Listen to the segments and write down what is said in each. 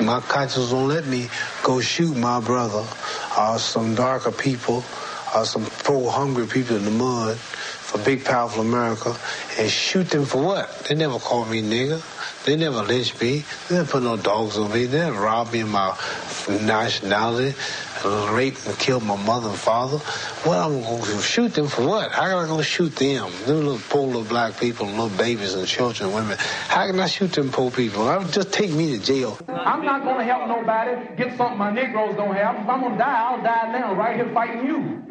My conscience won't let me go shoot my brother or some darker people or some poor, hungry people in the mud for big, powerful America and shoot them for what? They never called me nigger. They never lynched me. They never put no dogs on me. They never robbed me of my nationality raped and killed my mother and father. Well, I'm going to shoot them for what? How am I going to shoot them? Them little poor little black people, little babies and children and women. How can I shoot them poor people? I would just take me to jail. I'm not going to help nobody get something my Negroes don't have. If I'm going to die, I'll die now, right here fighting you.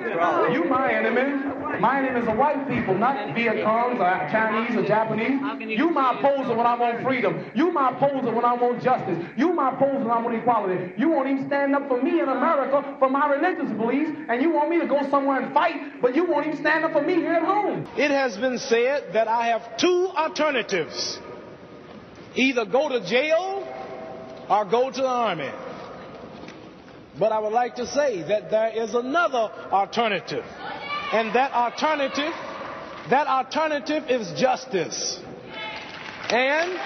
You my enemy. My enemies are white people, not Viet Congs or Chinese or Japanese. You my opposer when I want freedom. You my opposer when I want justice. You my opposer when I want equality. You won't even stand up for me in America for my religious beliefs, and you want me to go somewhere and fight, but you won't even stand up for me here at home. It has been said that I have two alternatives either go to jail or go to the army. But I would like to say that there is another alternative. And that alternative, that alternative is justice. And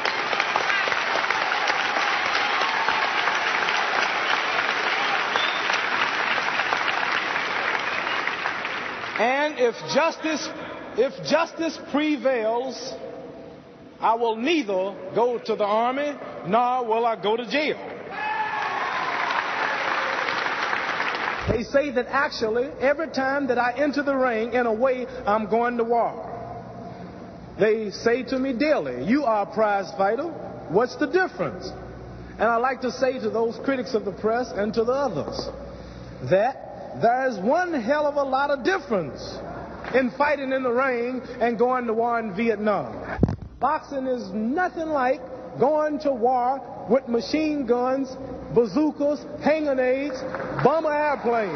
And if justice, if justice prevails, I will neither go to the army nor will I go to jail. They say that actually every time that I enter the ring, in a way, I'm going to war. They say to me daily, You are a prize fighter. What's the difference? And I like to say to those critics of the press and to the others that there's one hell of a lot of difference in fighting in the ring and going to war in Vietnam. Boxing is nothing like going to war with machine guns, bazookas, hand grenades, bomber airplanes.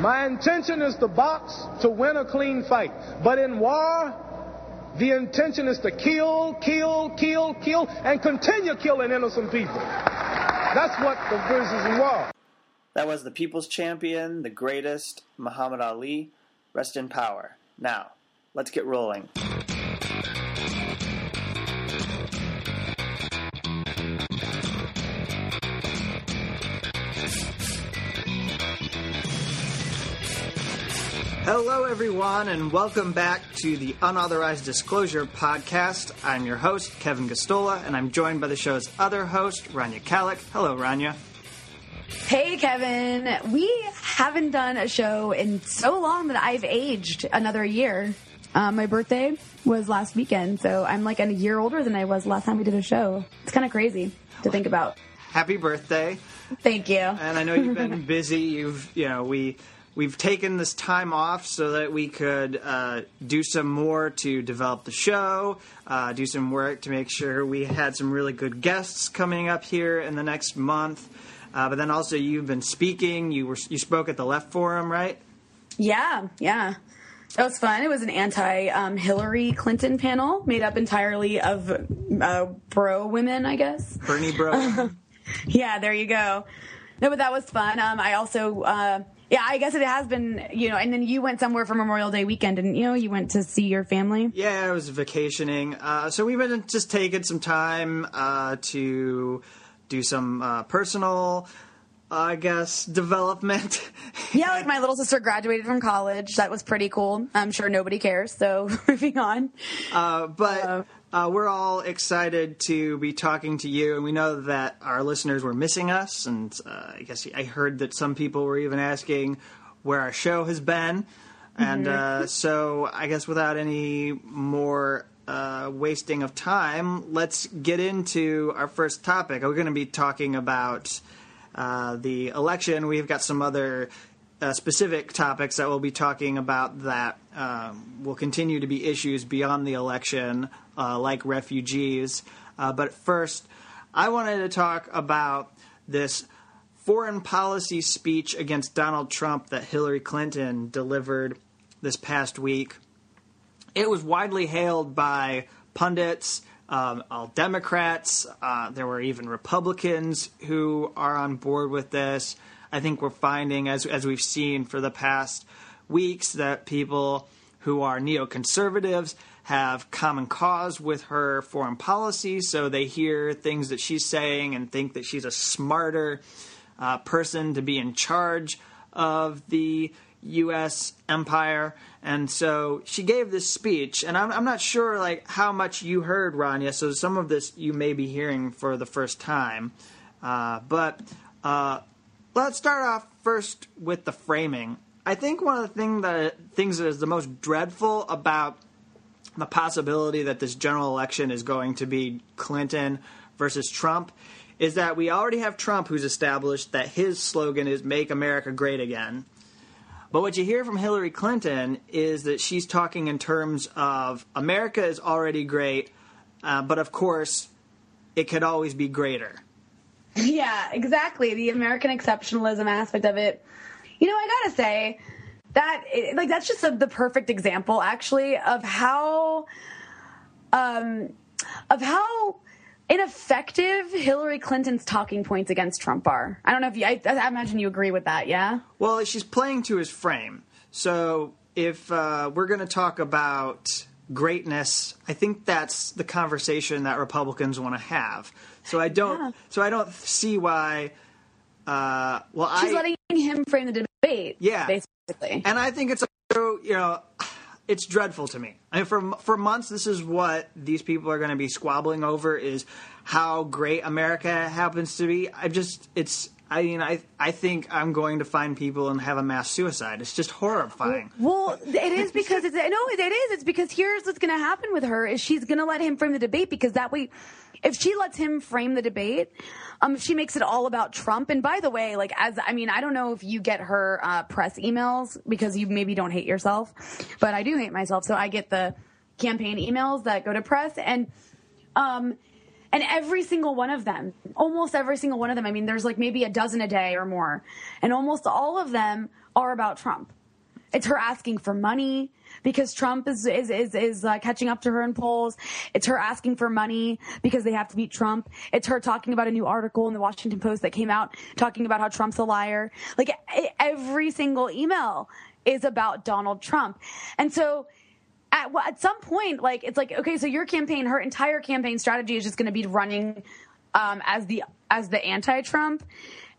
My intention is to box to win a clean fight. But in war, the intention is to kill, kill, kill, kill, and continue killing innocent people. That's what the business is war. That was the people's champion, the greatest, Muhammad Ali. Rest in power. Now, let's get rolling. Hello, everyone, and welcome back to the Unauthorized Disclosure Podcast. I'm your host, Kevin Gosztola, and I'm joined by the show's other host, Rania Khalek. Hello, Rania. Hey, Kevin. We haven't done a show in so long that I've aged another year. Uh, my birthday was last weekend, so I'm like a year older than I was last time we did a show. It's kind of crazy to think about. Happy birthday. Thank you. And I know you've been busy. You've, you know, we we've taken this time off so that we could uh, do some more to develop the show, uh, do some work to make sure we had some really good guests coming up here in the next month. Uh, but then also, you've been speaking. You were you spoke at the Left Forum, right? Yeah, yeah. That was fun. It was an anti um, Hillary Clinton panel made up entirely of uh, bro women, I guess. Bernie bro. yeah, there you go. No, but that was fun. Um, I also uh, yeah, I guess it has been, you know, and then you went somewhere for Memorial Day weekend, and you know, you went to see your family. Yeah, I was vacationing. Uh, so we've been just taking some time uh, to do some uh, personal, I guess, development. yeah, like my little sister graduated from college. That was pretty cool. I'm sure nobody cares. So moving on. Uh, but uh, uh, we're all excited to be talking to you, and we know that our listeners were missing us. And uh, I guess I heard that some people were even asking where our show has been. And mm-hmm. uh, so, I guess without any more uh, wasting of time, let's get into our first topic. We're going to be talking about uh, the election. We've got some other uh, specific topics that we'll be talking about that um, will continue to be issues beyond the election uh, like refugees. Uh, but first, I wanted to talk about this foreign policy speech against Donald Trump that Hillary Clinton delivered this past week. It was widely hailed by pundits, um, all Democrats. Uh, there were even Republicans who are on board with this. I think we're finding, as as we've seen for the past weeks that people who are neoconservatives have common cause with her foreign policy, so they hear things that she's saying and think that she's a smarter uh, person to be in charge of the U.S. empire. And so she gave this speech, and I'm, I'm not sure like how much you heard, Rania. So some of this you may be hearing for the first time, uh, but uh, let's start off first with the framing. I think one of the thing that things that is the most dreadful about the possibility that this general election is going to be Clinton versus Trump is that we already have Trump who's established that his slogan is make America great again. But what you hear from Hillary Clinton is that she's talking in terms of America is already great, uh, but of course, it could always be greater. Yeah, exactly. The American exceptionalism aspect of it. You know, I gotta say, that like that's just a, the perfect example actually of how um of how ineffective Hillary Clinton's talking points against Trump are. I don't know if you I, I imagine you agree with that, yeah? Well, she's playing to his frame. So if uh, we're going to talk about greatness, I think that's the conversation that Republicans want to have. So I don't. Yeah. So I don't see why. Uh, well, I she's I, letting him frame the debate. Yeah, basically. And I think it's you know it's dreadful to me. I mean, for for months, this is what these people are going to be squabbling over: is how great America happens to be. I just, it's. I mean, I I think I'm going to find people and have a mass suicide. It's just horrifying. Well, it is because it's no, it is. It's because here's what's going to happen with her: is she's going to let him frame the debate because that way if she lets him frame the debate, um, if she makes it all about Trump, and by the way, like as I mean, I don't know if you get her uh, press emails because you maybe don't hate yourself, but I do hate myself, so I get the campaign emails that go to press, and um, and every single one of them, almost every single one of them, I mean, there's like maybe a dozen a day or more, and almost all of them are about Trump. It's her asking for money because Trump is is is, is uh, catching up to her in polls. It's her asking for money because they have to beat Trump. It's her talking about a new article in the Washington Post that came out talking about how Trump's a liar. Like every single email is about Donald Trump, and so. At, at some point, like it's like okay, so your campaign, her entire campaign strategy is just going to be running um, as the as the anti-Trump,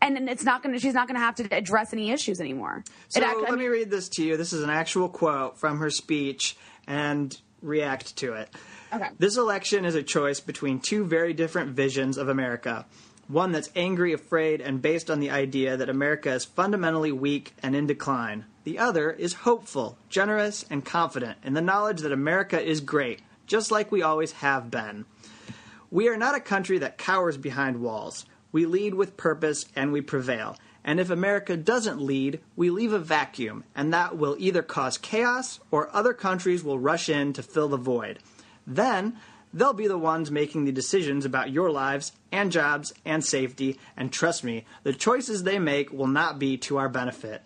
and it's not going to. She's not going to have to address any issues anymore. So act, let I mean, me read this to you. This is an actual quote from her speech, and react to it. Okay. This election is a choice between two very different visions of America. One that's angry, afraid, and based on the idea that America is fundamentally weak and in decline. The other is hopeful, generous, and confident in the knowledge that America is great, just like we always have been. We are not a country that cowers behind walls. We lead with purpose and we prevail. And if America doesn't lead, we leave a vacuum, and that will either cause chaos or other countries will rush in to fill the void. Then, they'll be the ones making the decisions about your lives and jobs and safety, and trust me, the choices they make will not be to our benefit.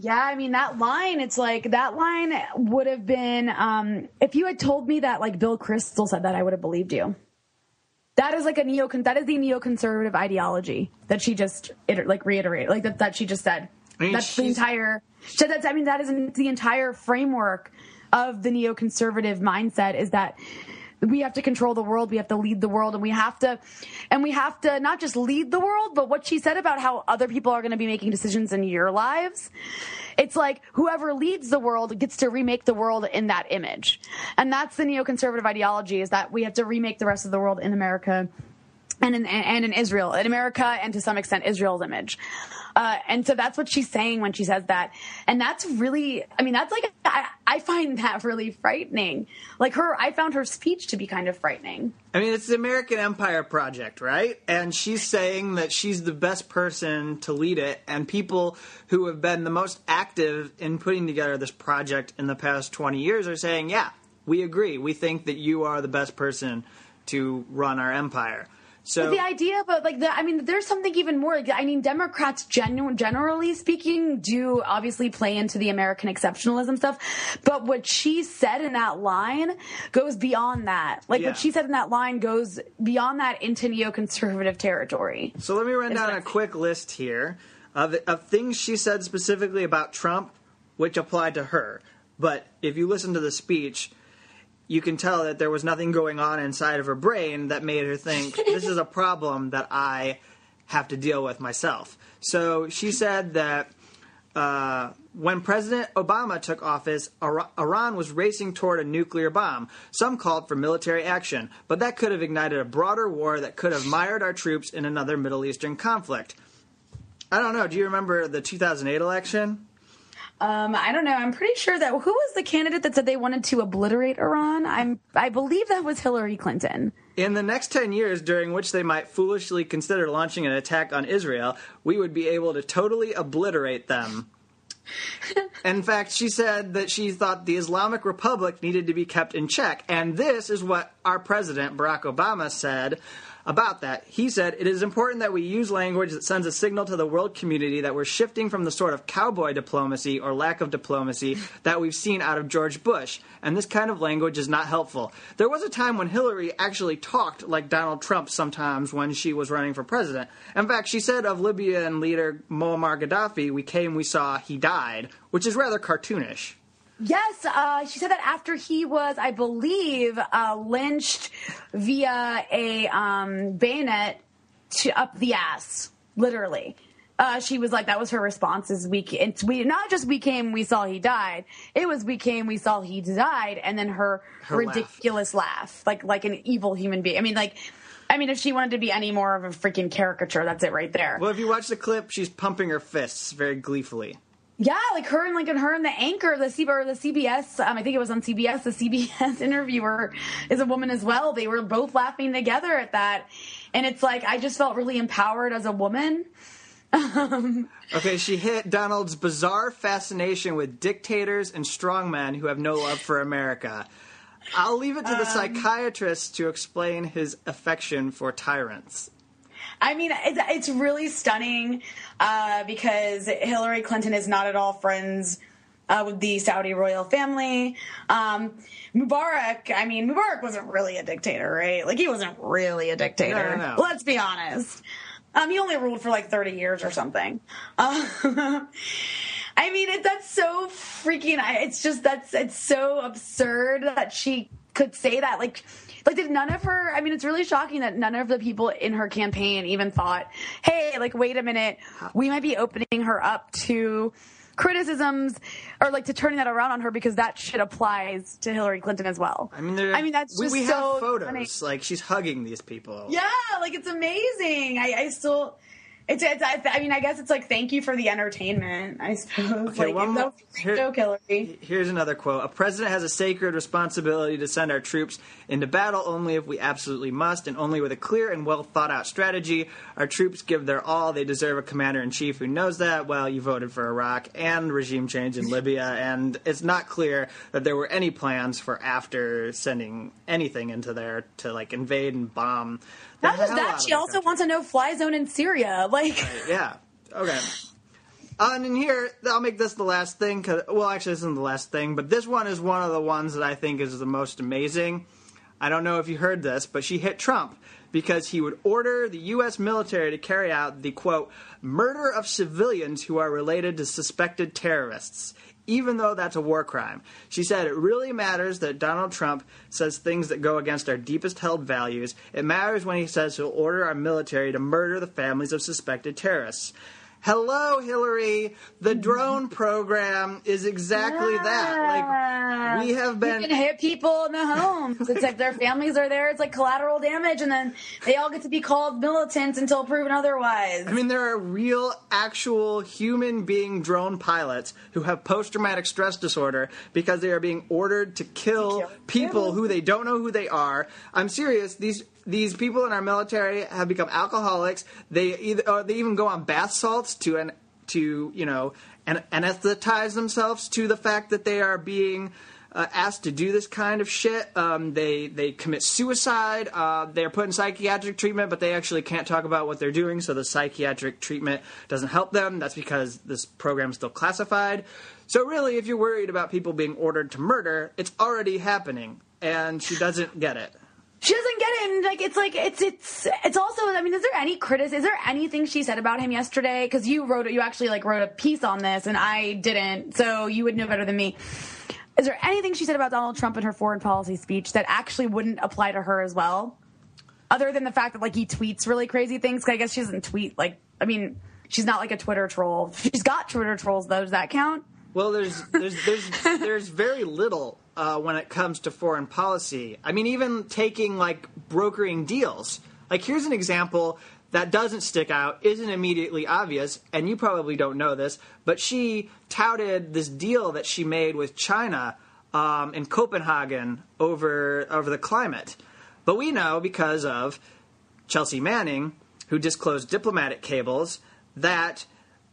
Yeah, I mean that line. It's like that line would have been um, if you had told me that like Bill Kristol said that, I would have believed you. That is like a neo that is the neoconservative ideology that she just like reiterated, like that, that she just said. I mean, that's the entire. So that's I mean that is the entire framework of the neoconservative mindset is that we have to control the world we have to lead the world and we have to and we have to not just lead the world but what she said about how other people are going to be making decisions in your lives. It's like whoever leads the world gets to remake the world in that image. And that's the neoconservative ideology is that we have to remake the rest of the world in america and in, and in Israel, in America, and to some extent Israel's image. Uh, and so that's what she's saying when she says that. And that's really, I mean, that's like, I, I, find that really frightening. Like her, I found her speech to be kind of frightening. I mean, it's the American Empire Project, right? And she's saying that she's the best person to lead it. And people who have been the most active in putting together this project in the past 20 years are saying, yeah, we agree. We think that you are the best person to run our empire. So but the idea, but like the, I mean, there's something even more. Like, I mean, Democrats, genu- generally speaking, do obviously play into the American exceptionalism stuff. But what she said in that line goes beyond that. Like yeah. what she said in that line goes beyond that into neoconservative territory. So let me run down a quick list here of, of things she said specifically about Trump which applied to her. But if you listen to the speech, you can tell that there was nothing going on inside of her brain that made her think this is a problem that I have to deal with myself. So she said that uh, when President Obama took office, Iran was racing toward a nuclear bomb. Some called for military action, but that could have ignited a broader war that could have mired our troops in another Middle Eastern conflict. I don't know. Do you remember the 2008 election? Um, I don't know. I'm pretty sure that who was the candidate that said they wanted to obliterate Iran? I'm I believe that was Hillary Clinton. In the next 10 years, during which they might foolishly consider launching an attack on Israel, we would be able to totally obliterate them. in fact, she said that she thought the Islamic Republic needed to be kept in check. And this is what our president, Barack Obama, said about that. He said, It is important that we use language that sends a signal to the world community that we're shifting from the sort of cowboy diplomacy or lack of diplomacy that we've seen out of George Bush. And this kind of language is not helpful. There was a time when Hillary actually talked like Donald Trump sometimes when she was running for president. In fact, she said of Libyan leader Muammar Gaddafi, We came, we saw, he died, which is rather cartoonish. Yes, uh, she said that after he was, I believe, uh, lynched via a um, bayonet to up the ass, literally. Uh, she was like, that was her response. Is we, we not just we came, we saw he died. It was we came, we saw he died, and then her, her ridiculous laugh. laugh, like like an evil human being. I mean, like. I mean, if she wanted to be any more of a freaking caricature, that's it right there. Well, if you watch the clip, she's pumping her fists very gleefully. Yeah, like her and like and her and the anchor, the C or the CBS. Um, I think it was on CBS. The CBS interviewer is a woman as well. They were both laughing together at that, and it's like I just felt really empowered as a woman. Um, okay, she hit Donald's bizarre fascination with dictators and strongmen who have no love for America. I'll leave it to the um, psychiatrist to explain his affection for tyrants. I mean, it's, it's really stunning uh, because Hillary Clinton is not at all friends uh, with the Saudi royal family. Um, Mubarak, I mean, Mubarak wasn't really a dictator, right? Like, he wasn't really a dictator. No, no, no. Let's be honest. Um, he only ruled for like 30 years or something. Uh, I mean, it, that's so freaking, it's just, that's, it's so absurd that she could say that. Like, like, did none of her? I mean, it's really shocking that none of the people in her campaign even thought, "Hey, like, wait a minute, we might be opening her up to." criticisms or like to turning that around on her because that shit applies to Hillary Clinton as well. I mean, I mean that's just we, we so have photos funny. like she's hugging these people. Yeah, like it's amazing. I, I still it's, it's I, mean, I guess it's like thank you for the entertainment. I suppose. Okay, like, one more. Here, Hillary. Here's another quote: A president has a sacred responsibility to send our troops into battle only if we absolutely must, and only with a clear and well thought out strategy. Our troops give their all. They deserve a commander in chief who knows that. Well, you voted for Iraq and regime change in Libya, and it's not clear that there were any plans for after sending anything into there to like invade and bomb not just that, she also wants a no-fly zone in Syria. Like, right, yeah, okay. Uh, and in here, I'll make this the last thing. Cause, well, actually, this isn't the last thing, but this one is one of the ones that I think is the most amazing. I don't know if you heard this, but she hit Trump because he would order the U.S. military to carry out the quote murder of civilians who are related to suspected terrorists even though that's a war crime. She said it really matters that Donald Trump says things that go against our deepest held values. It matters when he says he'll order our military to murder the families of suspected terrorists. Hello, Hillary. The mm-hmm. drone program is exactly yeah. that. Like we have been you can hit people in the homes. It's like their families are there. It's like collateral damage, and then they all get to be called militants until proven otherwise. I mean, there are real, actual human being drone pilots who have post traumatic stress disorder because they are being ordered to kill, kill people who they don't know who they are. I'm serious. These these people in our military have become alcoholics. They either uh, they even go on bath salts to an to you know and anesthetize themselves to the fact that they are being uh, asked to do this kind of shit. Um, they they commit suicide. Uh, they're put in psychiatric treatment, but they actually can't talk about what they're doing, so the psychiatric treatment doesn't help them. That's because this program's still classified. So really, if you're worried about people being ordered to murder, it's already happening, and she doesn't get it. She doesn't get it. And like it's like it's it's it's also. I mean, is there any criticism? Is there anything she said about him yesterday? Because you wrote. You actually like wrote a piece on this, and I didn't. So you would know better than me. Is there anything she said about Donald Trump in her foreign policy speech that actually wouldn't apply to her as well? Other than the fact that like he tweets really crazy things. I guess she doesn't tweet like. I mean, she's not like a Twitter troll. She's got Twitter trolls though. Does that count? Well, there's there's there's there's very little uh, when it comes to foreign policy. I mean, even taking like brokering deals. Like here's an example that doesn't stick out, isn't immediately obvious, and you probably don't know this, but she touted this deal that she made with China um, in Copenhagen over over the climate. But we know because of Chelsea Manning, who disclosed diplomatic cables, that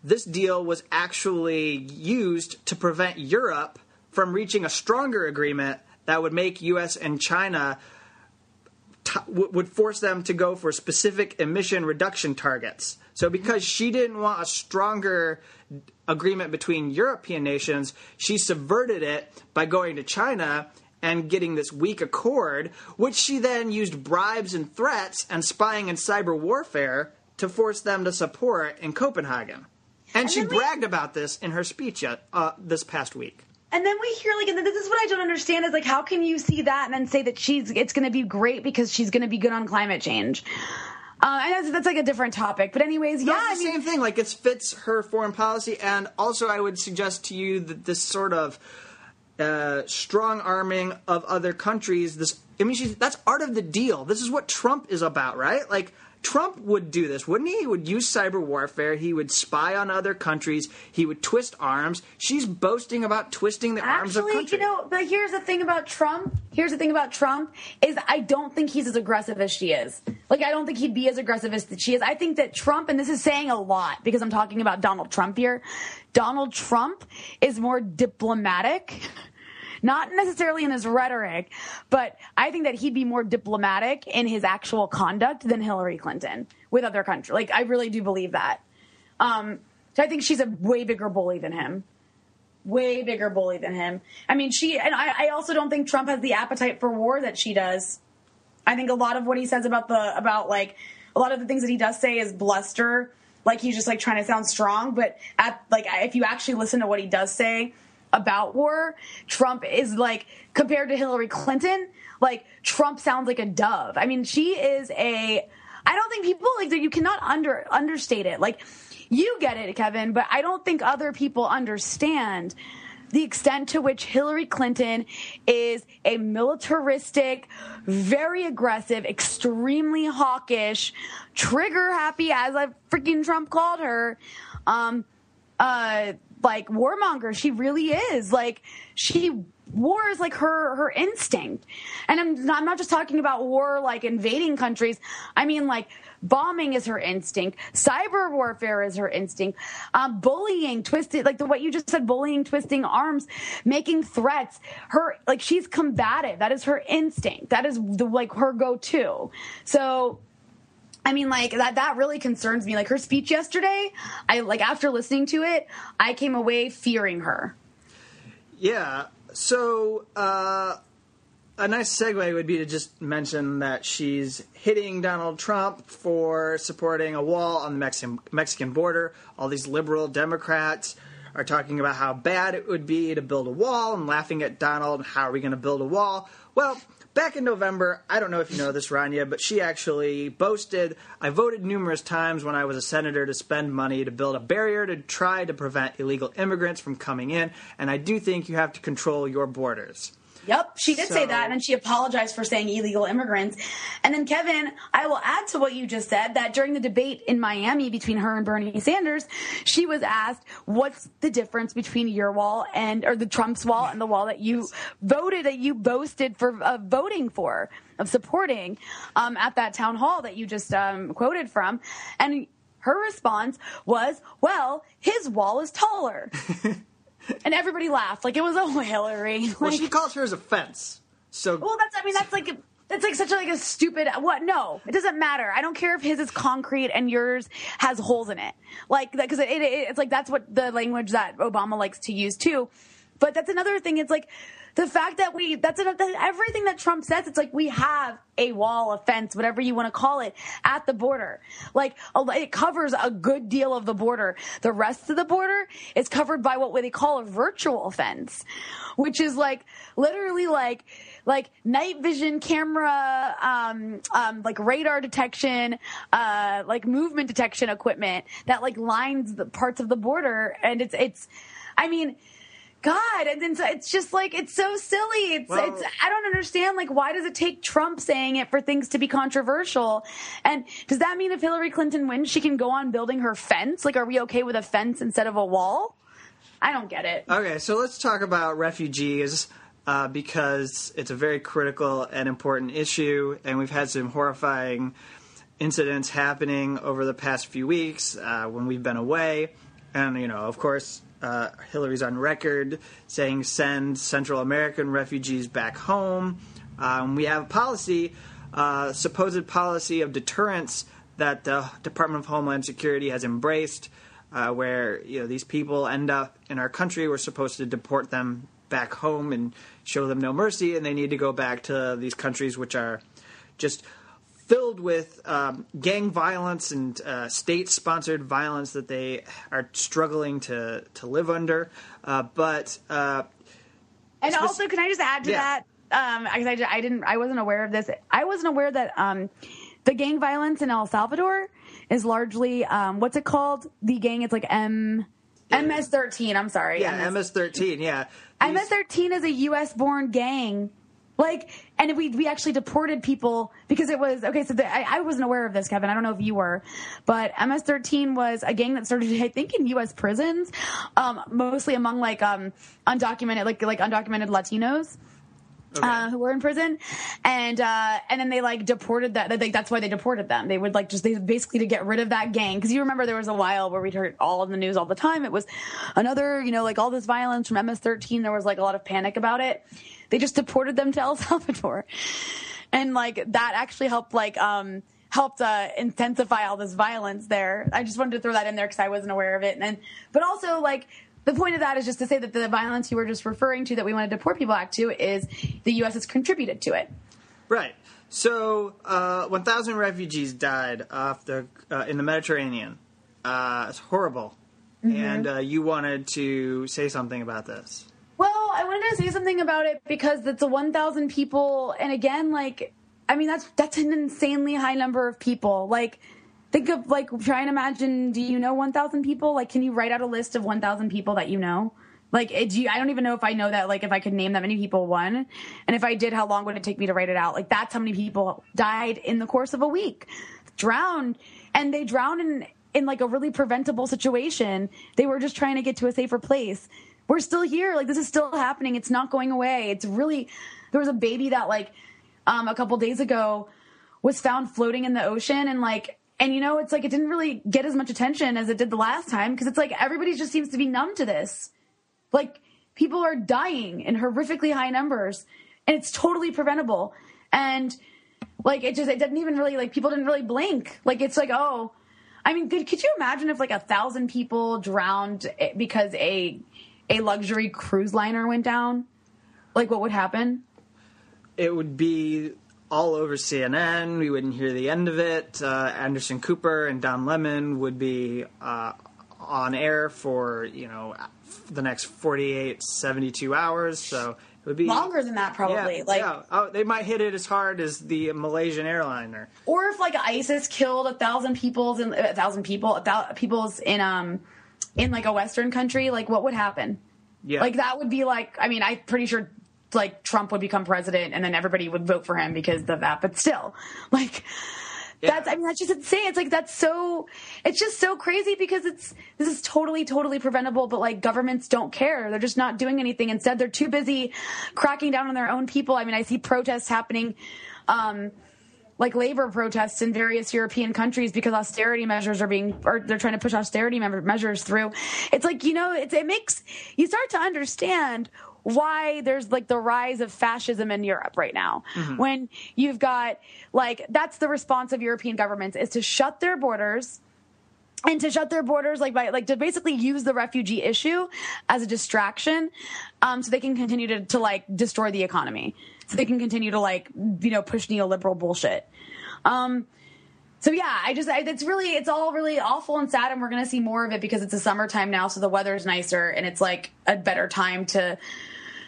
this deal was actually used to prevent Europe from reaching a stronger agreement that would make U.S. and China t- would force them to go for specific emission reduction targets. So, because she didn't want a stronger agreement between European nations, she subverted it by going to China and getting this weak accord, which she then used bribes and threats and spying and cyber warfare to force them to support in Copenhagen. And, she then we- bragged about this in her speech uh, this past week. And then we hear like, and this is what I don't understand is like, how can you see that and then say that she's it's going to be great because she's going to be good on climate change? Uh, and that's, that's like a different topic. But anyways, yeah, I mean, same thing. Like it fits her foreign policy, and also I would suggest to you that this sort of uh, strong arming of other countries. This, I mean, she's, that's art of the deal. This is what Trump is about, right? Like Trump would do this, wouldn't he? He would use cyber warfare. He would spy on other countries. He would twist arms. She's boasting about twisting the arms of Actually, countries. you know, but here's the thing about Trump. Here's the thing about Trump is I don't think he's as aggressive as she is. Like I don't think he'd be as aggressive as she is. I think that Trump, and this is saying a lot because I'm talking about Donald Trump here. Donald Trump is more diplomatic. Not necessarily in his rhetoric, but I think that he'd be more diplomatic in his actual conduct than Hillary Clinton with other countries. Like I really do believe that. Um, so I think she's a way bigger bully than him way bigger bully than him. I mean, she and I, I also don't think Trump has the appetite for war that she does. I think a lot of what he says about the about like a lot of the things that he does say is bluster, like he's just like trying to sound strong. But at like if you actually listen to what he does say about war, Trump is like compared to Hillary Clinton, like Trump sounds like a dove. I mean, she is a. I don't think people like that. You cannot under understate it. Like you get it, Kevin, but I don't think other people understand the extent to which Hillary Clinton is a militaristic, very aggressive, extremely hawkish, trigger happy, as I freaking Trump called her, um, uh, like warmonger. She really is. Like she war is like her her instinct, and I'm not, I'm not just talking about war like invading countries. I mean like bombing is her instinct. Cyber warfare is her instinct. Um, bullying, twisted, like the what you just said, bullying, twisting arms, making threats. Her like she's combative. That is her instinct. That is the like her go to. So. I mean, like that. That really concerns me. Like her speech yesterday, I like after listening to it, I came away fearing her. Yeah. So uh, a nice segue would be to just mention that she's hitting Donald Trump for supporting a wall on the Mexican Mexican border. All these liberal Democrats are talking about how bad it would be to build a wall and laughing at Donald. How are we going to build a wall? Well. Back in November, I don't know if you know this, Rania, but she actually boasted I voted numerous times when I was a senator to spend money to build a barrier to try to prevent illegal immigrants from coming in, and I do think you have to control your borders. Yep, she did say that, and then she apologized for saying illegal immigrants. And then, Kevin, I will add to what you just said that during the debate in Miami between her and Bernie Sanders, she was asked, "What's the difference between your wall and or the Trump's wall and the wall that you voted that you boasted for uh, voting for of supporting um, at that town hall that you just um, quoted from?" And her response was, "Well, his wall is taller." And everybody laughed like it was oh Hillary. Well, Like- she calls hers a fence. So well, that's. I mean, that's like. That's like such a, like a stupid what? No, it doesn't matter. I don't care if his is concrete and yours has holes in it. Like because it, it, it's like that's what the language that Obama likes to use too. But that's another thing. It's like the fact that we that's everything that Trump says. It's like we have a wall, a fence, whatever you want to call it, at the border. Like it covers a good deal of the border. The rest of the border is covered by what they call a virtual fence, which is like literally like like night vision camera, um, um, like radar detection, uh, like movement detection equipment that like lines the parts of the border, and it's it's, I mean God, and then so it's just like it's so silly. It's well, it's I don't understand. Like, why does it take Trump saying it for things to be controversial? And does that mean if Hillary Clinton wins, she can go on building her fence? Like, are we okay with a fence instead of a wall? I don't get it. Okay, so let's talk about refugees. Uh, because it's a very critical and important issue, and we've had some horrifying incidents happening over the past few weeks uh, when we've been away. And, you know, of course, uh, Hillary's on record saying send Central American refugees back home. Um, we have a policy, uh, supposed policy of deterrence that the Department of Homeland Security has embraced, uh, where you know these people end up in our country. We're supposed to deport them back home and show them no mercy, and they need to go back to these countries which are just filled with um, gang violence and uh, state-sponsored violence that they are struggling to to live under. Uh, but uh, and also, can I just add to yeah. that? Um, I, I, didn't, I wasn't aware of this. I wasn't aware that um, the gang violence in El Salvador is largely um, what's it called? The gang. It's like M. MS-13. I'm sorry. Yeah, MS-13. Yeah. MS-13 is a U.S. born gang like, and we we actually deported people because it was okay. So the, I, I, wasn't aware of this, Kevin. I don't know if you were, but MS-13 was a gang that started, I think, in U.S. prisons, um, mostly among like um, undocumented, like like undocumented Latinos. Okay. Uh, who were in prison, and uh, and then they like deported that. They, that's why they deported them. They would like just they basically to get rid of that gang because you remember there was a while where we'd heard all in the news all the time. It was another you know like all this violence from MS-13. There was like a lot of panic about it, they just deported them to El Salvador. And like that actually helped like um helped uh, intensify all this violence there. I just wanted to throw that in there because I wasn't aware of it. And but also like the point of that is just to say that the violence you were just referring to that we want to deport people back to is the U.S. has contributed to it. Right. So uh, 1,000 refugees died off the uh, in the Mediterranean. Uh, it's horrible. Mm-hmm. And uh, you wanted to say something about this. Well, I wanted to say something about it because it's a 1,000 people, and again, like, I mean, that's that's an insanely high number of people. Like, think of like trying to imagine. Do you know 1,000 people? Like, can you write out a list of 1,000 people that you know? Like, it, you, I don't even know if I know that. Like, if I could name that many people, one, and if I did, how long would it take me to write it out? Like, that's how many people died in the course of a week, drowned, and they drowned in in like a really preventable situation. They were just trying to get to a safer place we're still here. Like this is still happening. It's not going away. It's really there was a baby that like um, a couple days ago was found floating in the ocean and like and you know it's like it didn't really get as much attention as it did the last time because it's like everybody just seems to be numb to this. Like people are dying in horrifically high numbers and it's totally preventable. And like it just it didn't even really like people didn't really blink. Like it's like oh I mean, could, could you imagine if like a thousand people drowned eh, because a a luxury cruise liner went down, like what would happen? It would be all over CNN. We wouldn't hear the end of it. Uh, Anderson Cooper and Don Lemon would be uh, on air for you know the next 48, 72 hours. So it would be longer than that, probably. Yeah, like yeah. Oh, they might hit it as hard as the Malaysian airliner. Or if like ISIS killed a thousand people's in a thousand people, a thousand people's in um in like a Western country, like what would happen? Yeah. Like that would be like, I mean, I'm pretty sure like Trump would become president and then everybody would vote for him because of that, but still, like, yeah. That's, I mean, that's just insane. It's like, that's so, it's just so crazy because it's, this is totally, totally preventable, but like governments don't care. They're just not doing anything. Instead, they're too busy cracking down on their own people. I mean, I see protests happening, um, like labor protests in various European countries because austerity measures are being, or they're trying to push austerity measures through. It's like, you know, it, it makes, you start to understand why there's like the rise of fascism in Europe right now. Mm-hmm. When you've got, like, that's the response of European governments is to shut their borders and to shut their borders like by like to basically use the refugee issue as a distraction um, so they can continue to, to like destroy the economy so they can continue to like you know push neoliberal bullshit um, so yeah i just I, it's really it's all really awful and sad and we're gonna see more of it because it's the summertime now so the weather's nicer and it's like a better time to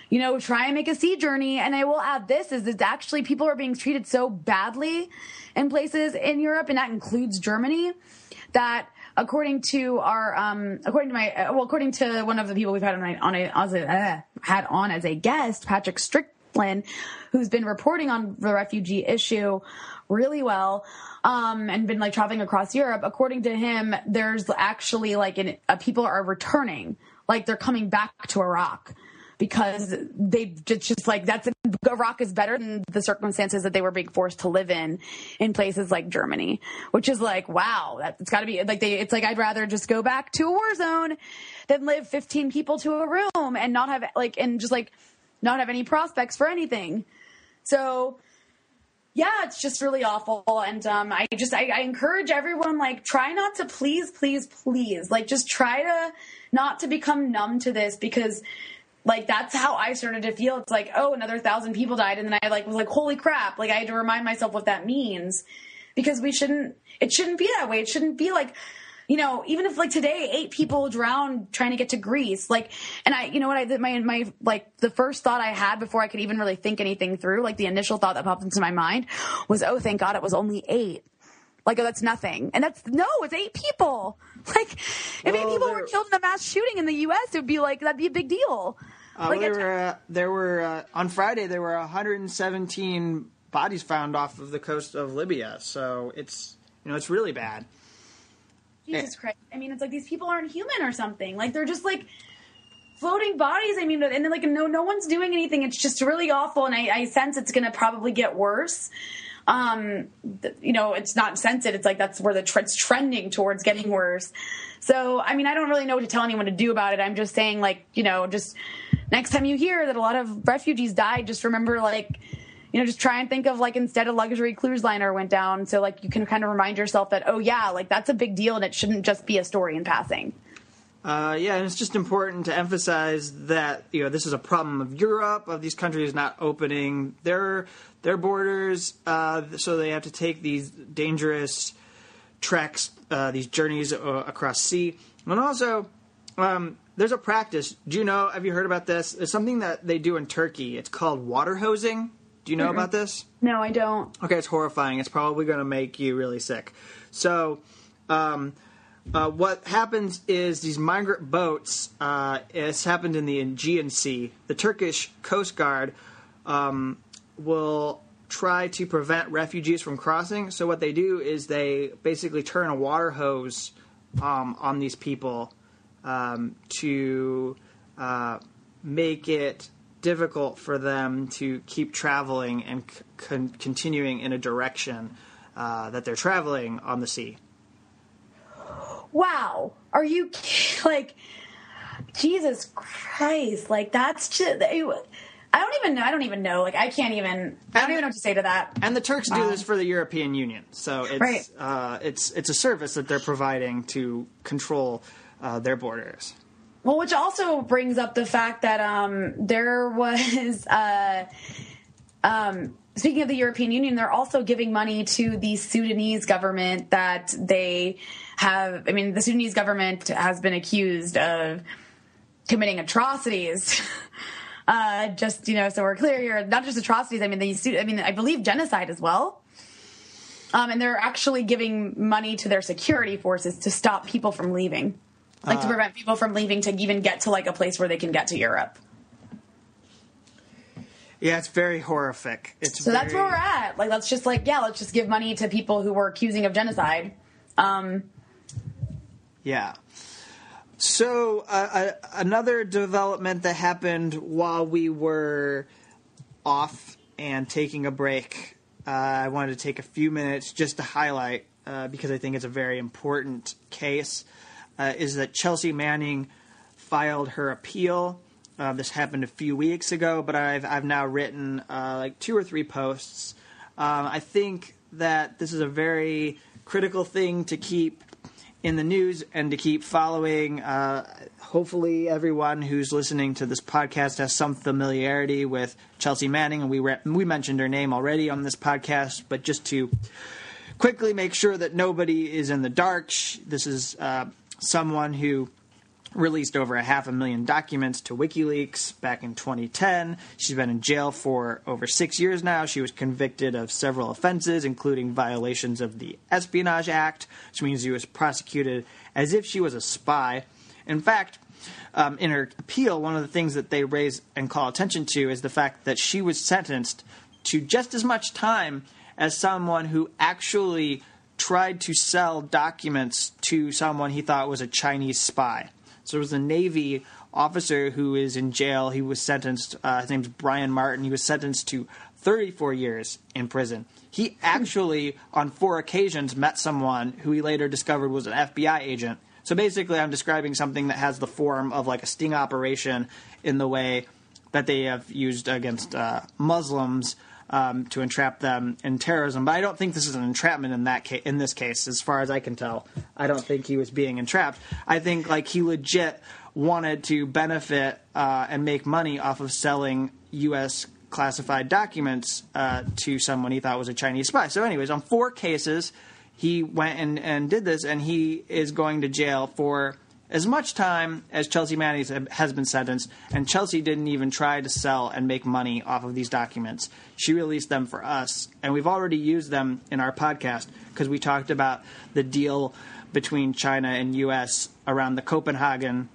you know try and make a sea journey. And i will add this is that actually people are being treated so badly in places in europe and that includes germany that according to our um, according to my uh, well according to one of the people we've had on on a, a uh, had on as a guest patrick strickland who's been reporting on the refugee issue really well um, and been like traveling across europe. According to him there's actually like an, uh, people are returning like they're coming back to iraq because they just, just like that's Iraq is better than the circumstances that they were being forced to live in in places like Germany, which is like wow, that, it's got to be like they. It's like I'd rather just go back to a war zone than live 15 people to a room and not have like and just like not have any prospects for anything. So yeah, it's just really awful. And um, I just I, I, encourage everyone like try not to please, please, please like just try to not to become numb to this because like that's how I started to feel. It's like, oh, another thousand people died, and then I like was like, holy crap! Like I had to remind myself what that means because we shouldn't. It shouldn't be that way. It shouldn't be like, you know, even if like today eight people drowned trying to get to Greece, like, and I, you know what I did, my my like the first thought I had before I could even really think anything through, like the initial thought that popped into my mind was, oh, thank God it was only eight. Like, oh, that's nothing. And that's, no, it's eight people. Like, if well, eight people were killed in a mass shooting in the U.S., it would be like, that'd be a big deal. Uh, like there, were, uh, there were uh, on Friday there were 117 bodies found off of the coast of Libya. So it's you know it's really bad. Jesus eh. Christ! I mean, it's like these people aren't human or something. Like they're just like floating bodies. I mean, and then like no no one's doing anything. It's just really awful, and I, I sense it's going to probably get worse. Um, you know, it's not sensitive. It's like that's where the trend's trending towards getting worse. So, I mean, I don't really know what to tell anyone to do about it. I'm just saying, like, you know, just next time you hear that a lot of refugees died, just remember, like, you know, just try and think of like instead a luxury cruise liner went down, so like you can kind of remind yourself that oh yeah, like that's a big deal, and it shouldn't just be a story in passing. Uh, yeah, and it's just important to emphasize that you know this is a problem of Europe, of these countries not opening their their borders, uh, so they have to take these dangerous treks, uh, these journeys uh, across sea, and also um, there's a practice. Do you know? Have you heard about this? It's something that they do in Turkey. It's called water hosing. Do you know mm-hmm. about this? No, I don't. Okay, it's horrifying. It's probably going to make you really sick. So, um, uh, what happens is these migrant boats. Uh, it's happened in the Aegean Sea. The Turkish Coast Guard um, will try to prevent refugees from crossing. So what they do is they basically turn a water hose um, on these people um, to uh, make it difficult for them to keep traveling and con- continuing in a direction uh, that they're traveling on the sea. Wow, are you like Jesus Christ? Like that's just. I don't even know. I don't even know. Like I can't even. I don't even know what to say to that. And the Turks do um, this for the European Union, so it's right. uh, it's it's a service that they're providing to control uh, their borders. Well, which also brings up the fact that um, there was. Uh, um, speaking of the European Union, they're also giving money to the Sudanese government that they have. I mean, the Sudanese government has been accused of committing atrocities. Uh, just you know, so we're clear here, not just atrocities. I mean, they, I mean, I believe genocide as well. Um, and they're actually giving money to their security forces to stop people from leaving like uh, to prevent people from leaving to even get to like a place where they can get to Europe. Yeah, it's very horrific. It's so very... that's where we're at. Like, let's just like yeah, let's just give money to people who were accusing of genocide. Um, yeah. So uh, uh, another development that happened while we were off and taking a break. Uh, I wanted to take a few minutes just to highlight uh, because I think it's a very important case uh, is that Chelsea Manning filed her appeal. Uh, this happened a few weeks ago, but I've I've now written uh, like two or three posts. Um, I think that this is a very critical thing to keep in the news and to keep following. Uh, hopefully, everyone who's listening to this podcast has some familiarity with Chelsea Manning, and we re- we mentioned her name already on this podcast, but just to quickly make sure that nobody is in the dark, this is uh, someone who released over a half a million documents to WikiLeaks back in 2010. She's been in jail for over six years now. She was convicted of several offenses, including violations of the Espionage Act, which means she was prosecuted as if she was a spy. In fact, um, in her appeal, one of the things that they raise and call attention to is the fact that she was sentenced to just as much time as someone who actually tried to sell documents to someone he thought was a Chinese spy. So it was a Navy officer who is in jail. He was sentenced. Uh, his name's Bryan Martin. He was sentenced to 34 years in prison. He actually, on four occasions, met someone who he later discovered was an FBI agent. So basically, I'm describing something that has the form of like a sting operation in the way that they have used against uh, Muslims um, to entrap them in terrorism. But I don't think this is an entrapment in that case. In this case, as far as I can tell, I don't think he was being entrapped. I think like he legit wanted to benefit uh, and make money off of selling U.S. classified documents uh, to someone he thought was a Chinese spy. So, anyways, on four cases, he went and, and did this, and he is going to jail for as much time as Chelsea Manning has been sentenced, and Chelsea didn't even try to sell and make money off of these documents. She released them for us, and we've already used them in our podcast because we talked about the deal between China and U.S. around the Copenhagen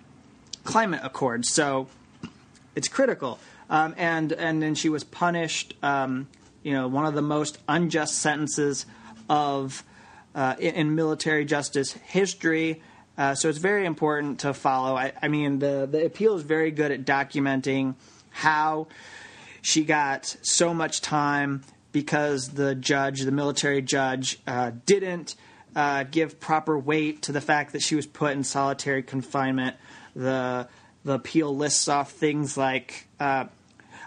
Climate Accord. So it's critical. Um, and and then she was punished. Um, you know, one of the most unjust sentences of uh, in, in military justice history uh, so it's very important to follow. I, I, mean, the, the appeal is very good at documenting how she got so much time because the judge, the military judge, uh, didn't uh, give proper weight to the fact that she was put in solitary confinement. The the appeal lists off things like uh,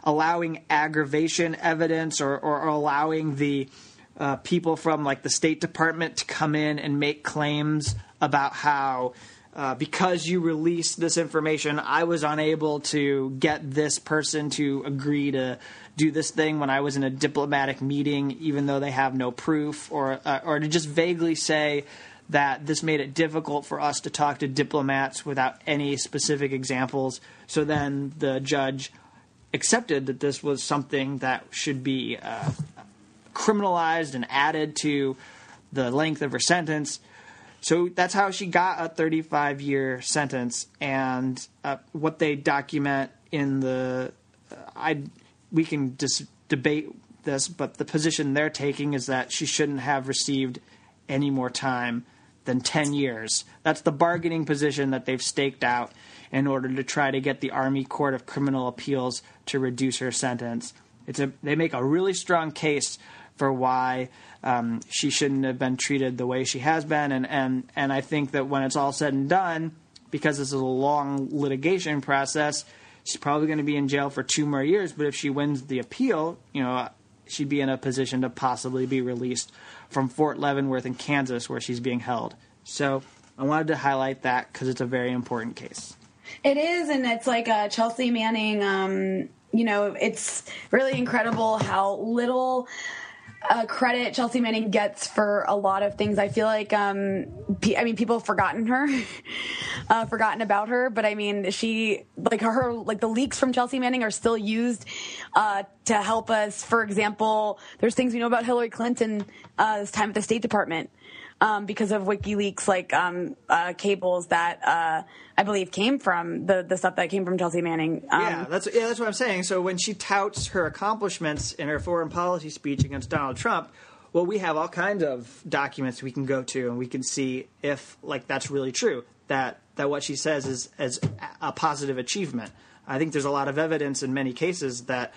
allowing aggravation evidence or, or allowing the uh, people from like the State Department to come in and make claims about how uh, because you released this information, I was unable to get this person to agree to do this thing when I was in a diplomatic meeting, even though they have no proof, or uh, or to just vaguely say that this made it difficult for us to talk to diplomats without any specific examples. So then the judge accepted that this was something that should be uh, criminalized and added to the length of her sentence. So that's how she got a 35 year sentence. And uh, what they document in the, uh, I, we can just debate this, but the position they're taking is that she shouldn't have received any more time than 10 years. That's the bargaining position that they've staked out in order to try to get the Army Court of Criminal Appeals to reduce her sentence. It's a, they make a really strong case for why um, she shouldn't have been treated the way she has been. And, and, and I think that when it's all said and done, because this is a long litigation process, she's probably going to be in jail for two more years. But if she wins the appeal, you know, she'd be in a position to possibly be released from Fort Leavenworth in Kansas, where she's being held. So I wanted to highlight that because it's a very important case. It is, and it's like uh, Chelsea Manning. Um, you know, it's really incredible how little uh, credit Chelsea Manning gets for a lot of things. I feel like, um, I mean, people have forgotten her, uh, forgotten about her, but I mean, she, like her, like the leaks from Chelsea Manning are still used, uh, to help us. For example, there's things we know about Hillary Clinton, uh, this time at the State Department um, because of WikiLeaks like um, uh, cables that uh, I believe came from the the stuff that came from Chelsea Manning. Um, yeah, that's yeah, that's what I'm saying. So when she touts her accomplishments in her foreign policy speech against Donald Trump, well, we have all kinds of documents we can go to and we can see if like that's really true that that what she says is as a positive achievement. I think there's a lot of evidence in many cases that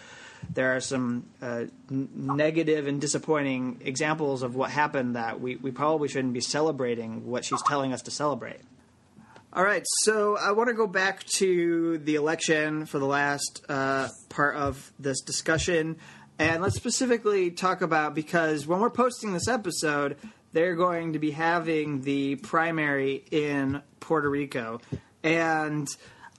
there are some uh, n- negative and disappointing examples of what happened that we, we probably shouldn't be celebrating what she's telling us to celebrate. All right, so I want to go back to the election for the last uh, part of this discussion. And let's specifically talk about because when we're posting this episode, they're going to be having the primary in Puerto Rico. And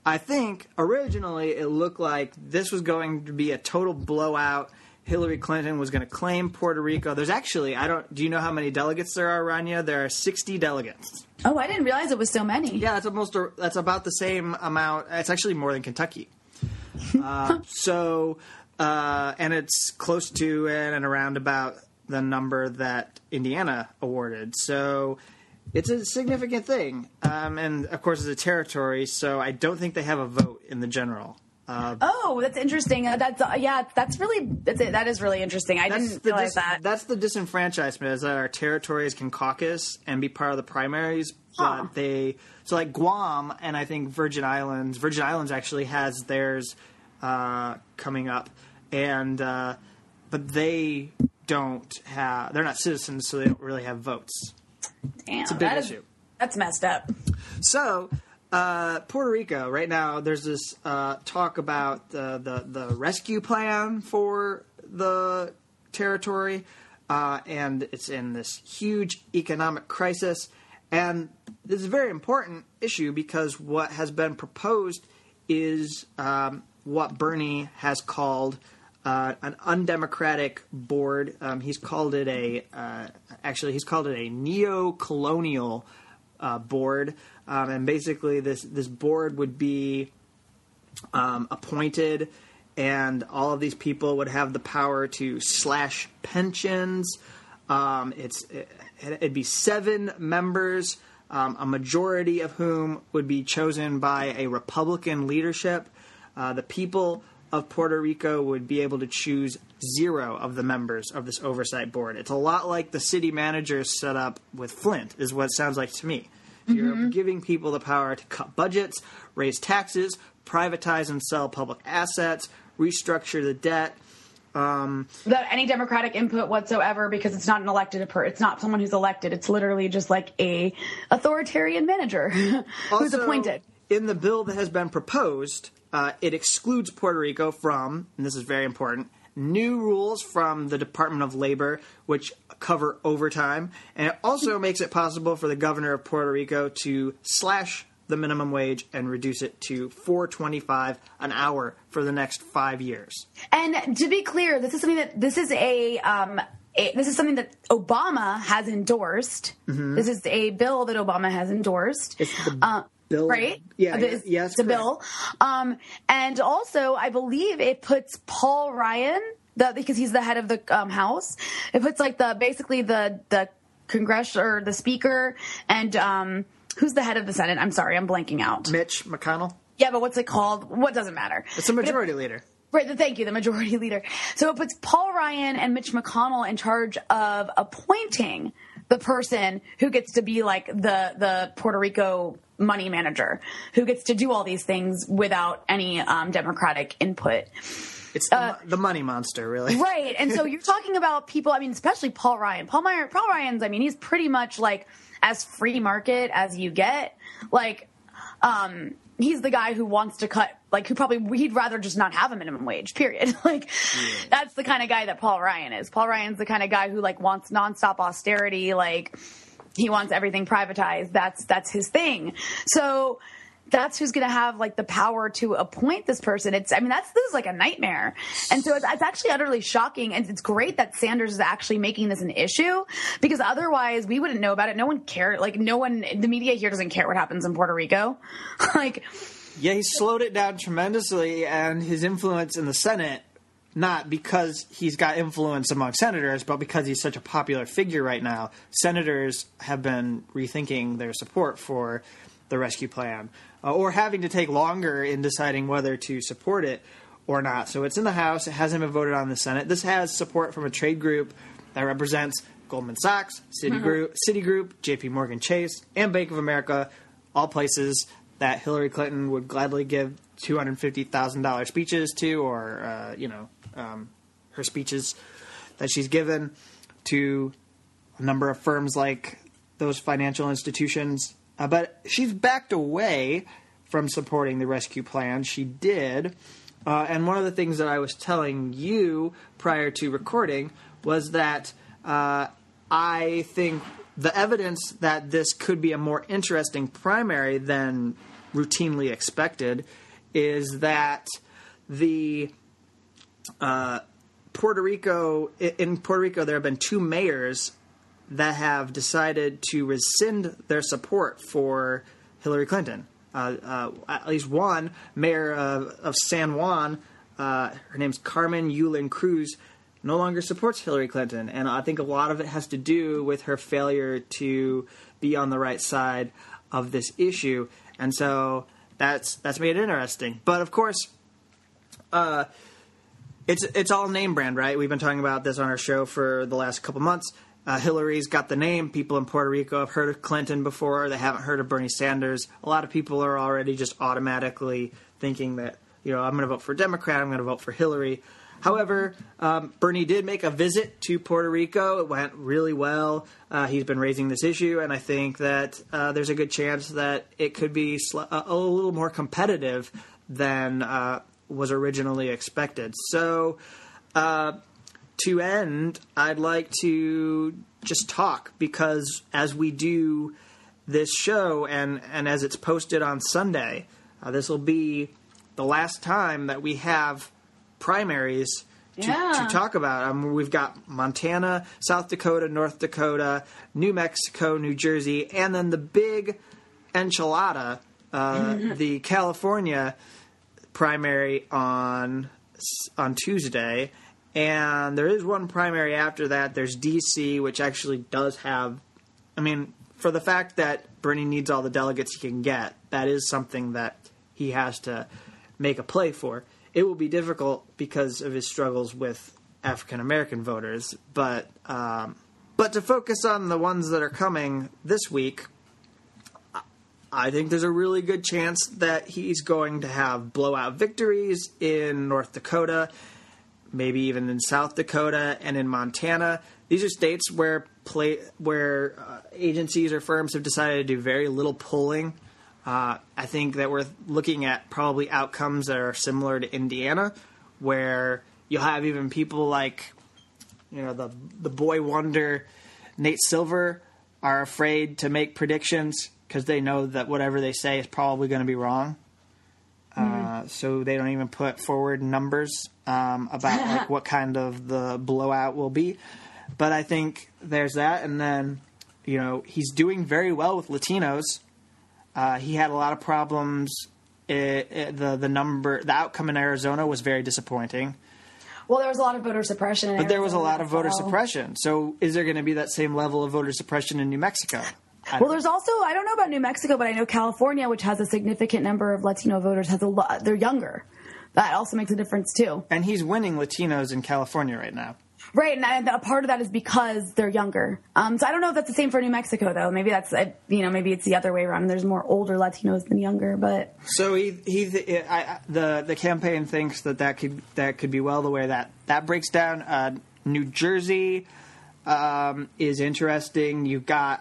I think originally it looked like this was going to be a total blowout. Hillary Clinton was going to claim Puerto Rico. There's actually, I don't, do you know how many delegates there are, Rania? There are 60 delegates. Oh, I didn't realize it was so many. Yeah, that's almost, that's about the same amount. It's actually more than Kentucky. Uh, so, uh, and it's close to and, and around about the number that Indiana awarded. So it's a significant thing. Um, and of course, it's a territory, so I don't think they have a vote in the general. Uh, Oh, that's interesting. Uh, That's uh, yeah, that's really that's it. that is really interesting. I that's didn't realize dis- that. That's the disenfranchisement is that our territories can caucus and be part of the primaries, Huh. but they so like Guam and I think Virgin Islands. Virgin Islands actually has theirs uh, coming up, and uh, but they don't have. They're not citizens, so they don't really have votes. Damn, a big that is- issue. that's messed up. So, uh, Puerto Rico, right now, there's this uh, talk about the, the, the rescue plan for the territory, uh, and it's in this huge economic crisis. And this is a very important issue because what has been proposed is um, what Bernie has called uh, an undemocratic board. Um, he's called it a uh, actually he's called it a neo-colonial uh, board, um, and basically this this board would be um, appointed, and all of these people would have the power to slash pensions. Um, it's it, it'd be seven members, um, a majority of whom would be chosen by a Republican leadership. Uh, the people of Puerto Rico would be able to choose zero of the members of this oversight board. It's a lot like the city managers set up with Flint, is what it sounds like to me. You're mm-hmm. giving people the power to cut budgets, raise taxes, privatize and sell public assets, restructure the debt. Um, Without any democratic input whatsoever, because it's not an elected. It's not someone who's elected. It's literally just like a authoritarian manager who's Also, appointed. In the bill that has been proposed, uh, it excludes Puerto Rico from, and this is very important, new rules from the Department of Labor, which cover overtime, and it also makes it possible for the governor of Puerto Rico to slash the minimum wage and reduce it to 4.25 an hour for the next five years. And to be clear, this is something that this is a. Um, a, this is something that Obama has endorsed. This is a bill that Obama has endorsed. Mm-hmm. It's the Uh, bill, right? Yeah, yes, correct. bill. Um, and also, I believe it puts Paul Ryan, the, because he's the head of the um, House. It puts like the basically the the Congress or the Speaker and um, who's the head of the Senate? I'm sorry, I'm blanking out. Mitch McConnell, Yeah, but what's it called? What doesn't matter? it's a But it- majority leader. Right, the, thank you, the majority leader. So it puts Paul Ryan and Mitch McConnell in charge of appointing the person who gets to be like the the Puerto Rico money manager, who gets to do all these things without any um, democratic input. It's the, mo- the money monster, really. Right, and so you're talking about people. I mean, especially Paul Ryan. Paul Meyer, Paul Ryan's. I mean, he's pretty much like as free market as you get. Like, um, he's the guy who wants to cut. Like, who probably he'd rather just not have a minimum wage. Period. like, that's the kind of guy that Paul Ryan is. Paul Ryan's the kind of guy who like wants nonstop austerity. Like, he wants everything privatized. That's that's his thing. So that's who's going to have like the power to appoint this person. It's, I mean, that's this is like a nightmare, and so it's, it's actually utterly shocking. And it's great that Sanders is actually making this an issue because otherwise we wouldn't know about it. No one cared. Like no one, the media here doesn't care what happens in Puerto Rico. like Yeah, he slowed it down tremendously, and his influence in the Senate, not because he's got influence among senators, but because he's such a popular figure right now, senators have been rethinking their support for the rescue plan, uh, or having to take longer in deciding whether to support it or not. So it's in the House, it hasn't been voted on in the Senate. This has support from a trade group that represents Goldman Sachs, Citigroup, Citigroup JP Morgan Chase, and Bank of America, all places that Hillary Clinton would gladly give two hundred fifty thousand dollars speeches to, or uh, you know, um, her speeches that she's given to a number of firms like those financial institutions. Uh, but she's backed away from supporting the rescue plan. She did. Uh, and one of the things that I was telling you prior to recording was that uh, I think the evidence that this could be a more interesting primary than routinely expected is that the uh, Puerto Rico in Puerto Rico there have been two mayors that have decided to rescind their support for Hillary Clinton. Uh, uh, at least one mayor of, of San Juan, uh, her name's Carmen Yulín Cruz, no longer supports Hillary Clinton, and I think a lot of it has to do with her failure to be on the right side of this issue, and so that's that's made it interesting. But of course, uh, it's it's all name brand, right? We've been talking about this on our show for the last couple months. Uh, Hillary's got the name. People in Puerto Rico have heard of Clinton before. They haven't heard of Bernie Sanders. A lot of people are already just automatically thinking that you know I'm going to vote for Democrat. I'm going to vote for Hillary. However, um, Bernie did make a visit to Puerto Rico. It went really well. Uh, he's been raising this issue, and I think that uh, there's a good chance that it could be sl- a, a, little more competitive than uh, was originally expected. So, uh, to end, I'd like to just talk because as we do this show and, and as it's posted on Sunday, uh, this will be the last time that we have primaries to, yeah. to talk about. Um, we've got Montana, South Dakota, North Dakota, New Mexico, New Jersey, and then the big enchilada, uh, the California primary on on Tuesday. And there is one primary after that. There's DC, which actually does have. I mean, for the fact that Bernie needs all the delegates he can get, that is something that he has to make a play for it will be difficult because of his struggles with African American voters. But um, but to focus on the ones that are coming this week, I think there's a really good chance that he's going to have blowout victories in North Dakota, maybe even in South Dakota and in Montana. These are states where play where uh, agencies or firms have decided to do very little polling uh, I think that we're looking at probably outcomes that are similar to Indiana, where you'll have even people like, you know, the the boy wonder, Nate Silver, are afraid to make predictions because they know that whatever they say is probably going to be wrong. Mm-hmm. Uh, so they don't even put forward numbers um, about like what kind of the blowout will be. But I think there's that, and then you know he's doing very well with Latinos uh, he had a lot of problems. It, it, the the number the outcome in Arizona was very disappointing. Well, there was a lot of voter suppression. but there was a lot of voter suppression. So, is there going to be that same level of voter suppression in New Mexico? Well, there's also I don't know about New Mexico, but I know California, which has a significant number of Latino voters, has a lot. They're younger. That also makes a difference too. And he's winning Latinos in California right now. Right, and a part of that is because they're younger. Um, so I don't know if that's the same for New Mexico, though. Maybe that's you know maybe it's the other way around. There's more older Latinos than younger, but so he he I, the the campaign thinks that that could that could be well the way that that breaks down. Uh, New Jersey um, is interesting. You've got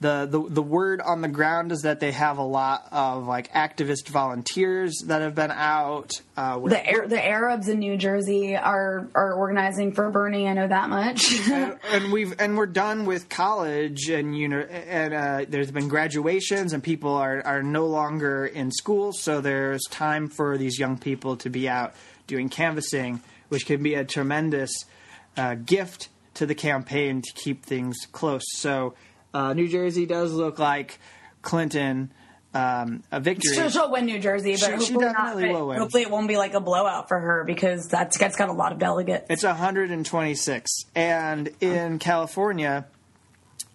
the, the the word on the ground is that they have a lot of like activist volunteers that have been out. Uh, the the Arabs in New Jersey are are organizing for Bernie. I know that much. and, and, we've and we're done with college, and you know, and uh, there's been graduations, and people are are no longer in school, so there's time for these young people to be out doing canvassing, which can be a tremendous uh, gift to the campaign to keep things close. So uh, New Jersey does look like Clinton. Um, a victory. She'll, she'll, win New Jersey, but she, hopefully, she definitely not, will win. hopefully it won't be like a blowout for her because that's, that's got a lot of delegates. It's 126. And in California,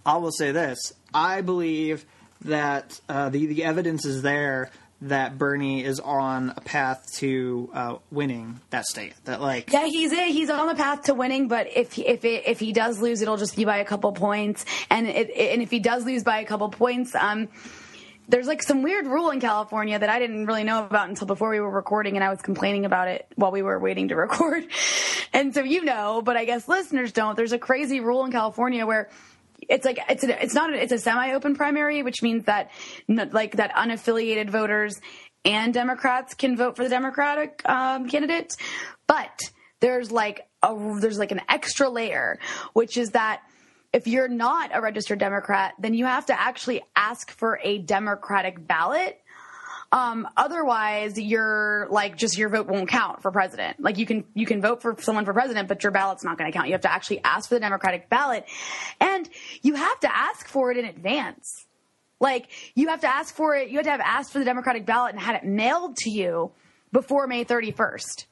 I will say this I believe that uh, the, the evidence is there that Bernie is on a path to uh, winning that state. That like yeah, he's it. He's on the path to winning, but if if it, if he does lose, it'll just be by a couple points. And it, and if he does lose by a couple points, um. There's like some weird rule in California that I didn't really know about until before we were recording, and I was complaining about it while we were waiting to record. and so you know, but I guess listeners don't. There's a crazy rule in California where it's like it's a, it's not a, it's a semi-open primary, which means that like that unaffiliated voters and Democrats can vote for the Democratic um, candidate, but there's like a there's like an extra layer, which is that if you're not a registered Democrat, then you have to actually ask for a Democratic ballot. Um, otherwise, you're like just your vote won't count for president. Like you can you can vote for someone for president, but your ballot's not going to count. You have to actually ask for the Democratic ballot, and you have to ask for it in advance. Like you have to ask for it. You have to have asked for the Democratic ballot and had it mailed to you before May 31st.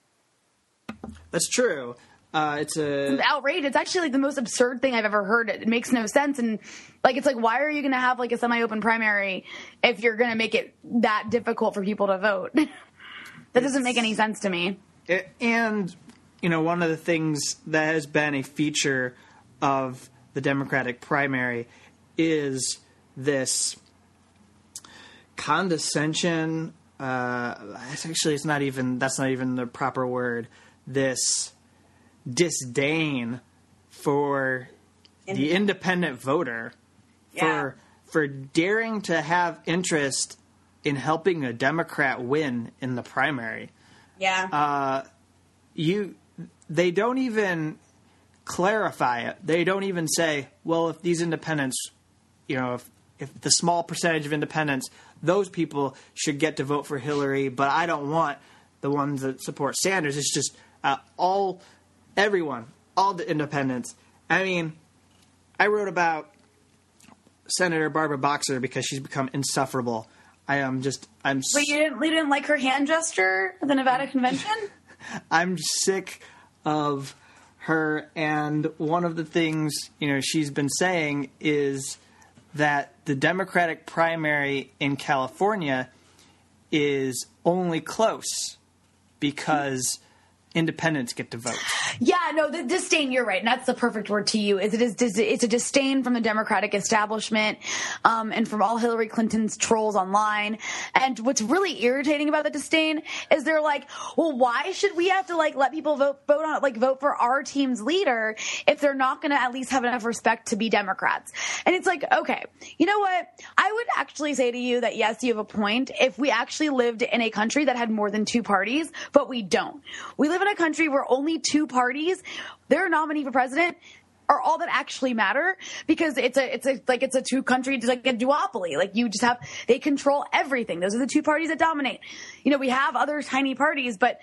That's true. Uh, it's a It's outrageous. It's actually like the most absurd thing I've ever heard. It makes no sense. And like, it's like, why are you going to have like a semi-open primary if you're going to make it that difficult for people to vote? that doesn't make any sense to me. It- and you know one of the things that has been a feature of the democratic primary is this condescension uh it's actually it's not even that's not even the proper word this disdain for the independent voter Yeah. for for daring to have interest in helping a democrat win in the primary Yeah. you they don't even clarify it. They don't even say, well, if these independents, you know, if if the small percentage of independents, those people should get to vote for Hillary, but I don't want the ones that support Sanders. It's just uh, all everyone, all the independents. I mean, I wrote about Senator Barbara Boxer because she's become insufferable. I am just I'm Wait, you didn't, you didn't like her hand gesture at the Nevada convention? I'm sick of her and one of the things, you know, she's been saying is that the Democratic primary in California is only close because independents get to vote. Yeah, no, the disdain. You're right, and that's the perfect word to you. Is it is it's a disdain from the Democratic establishment, um, and from all Hillary Clinton's trolls online. And what's really irritating about the disdain is they're like, well, why should we have to like let people vote vote on like vote for our team's leader if they're not going to at least have enough respect to be Democrats? And it's like, okay, you know what? I would actually say to you that yes, you have a point. If we actually lived in a country that had more than two parties, but we don't. We live in a country where only two parties, their nominee for president, are all that actually matter because it's a it's a like it's a two country like a duopoly. Like you just have they control everything. Those are the two parties that dominate. You know we have other tiny parties but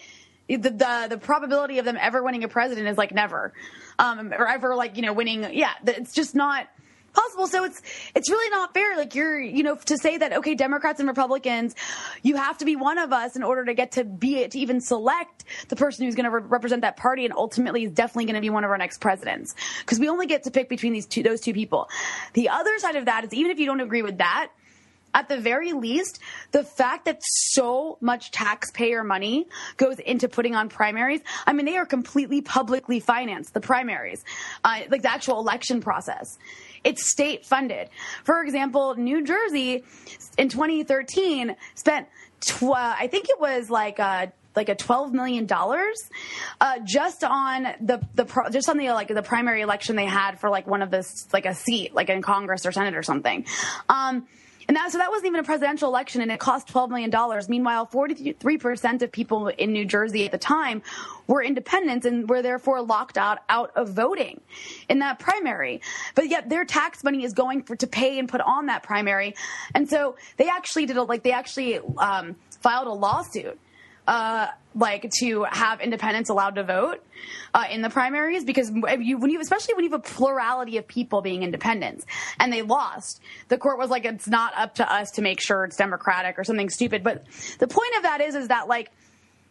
the the, the probability of them ever winning a president is like never. Um or ever like you know winning yeah it's just not possible. So it's it's really not fair. Like you're you know to say that okay democrats and republicans you have to be one of us in order to get to be it to even select the person who's going to re- represent that party and ultimately is definitely going to be one of our next presidents. Because we only get to pick between these two those two people. The other side of that is even if you don't agree with that at the very least, the fact that so much taxpayer money goes into putting on primaries, I mean, they are completely publicly financed, the primaries, uh, like the actual election process. It's state funded. For example, New Jersey in 2013 spent, tw- uh, I think it was like, uh, like a twelve million dollars, uh, just on the the pro- just on the like the primary election they had for like one of this like a seat like in Congress or Senate or something. Um, and that, so that wasn't even a presidential election, and it cost $12 million. Meanwhile, 43% of people in New Jersey at the time were independents and were therefore locked out, out of voting in that primary. But yet their tax money is going for, to pay and put on that primary. And so they actually did a, like, they actually, um, filed a lawsuit uh, like to have independents allowed to vote uh, in the primaries because you, when you, especially when you have a plurality of people being independents, and they lost, the court was like, it's not up to us to make sure it's democratic or something stupid. But the point of that is, is that like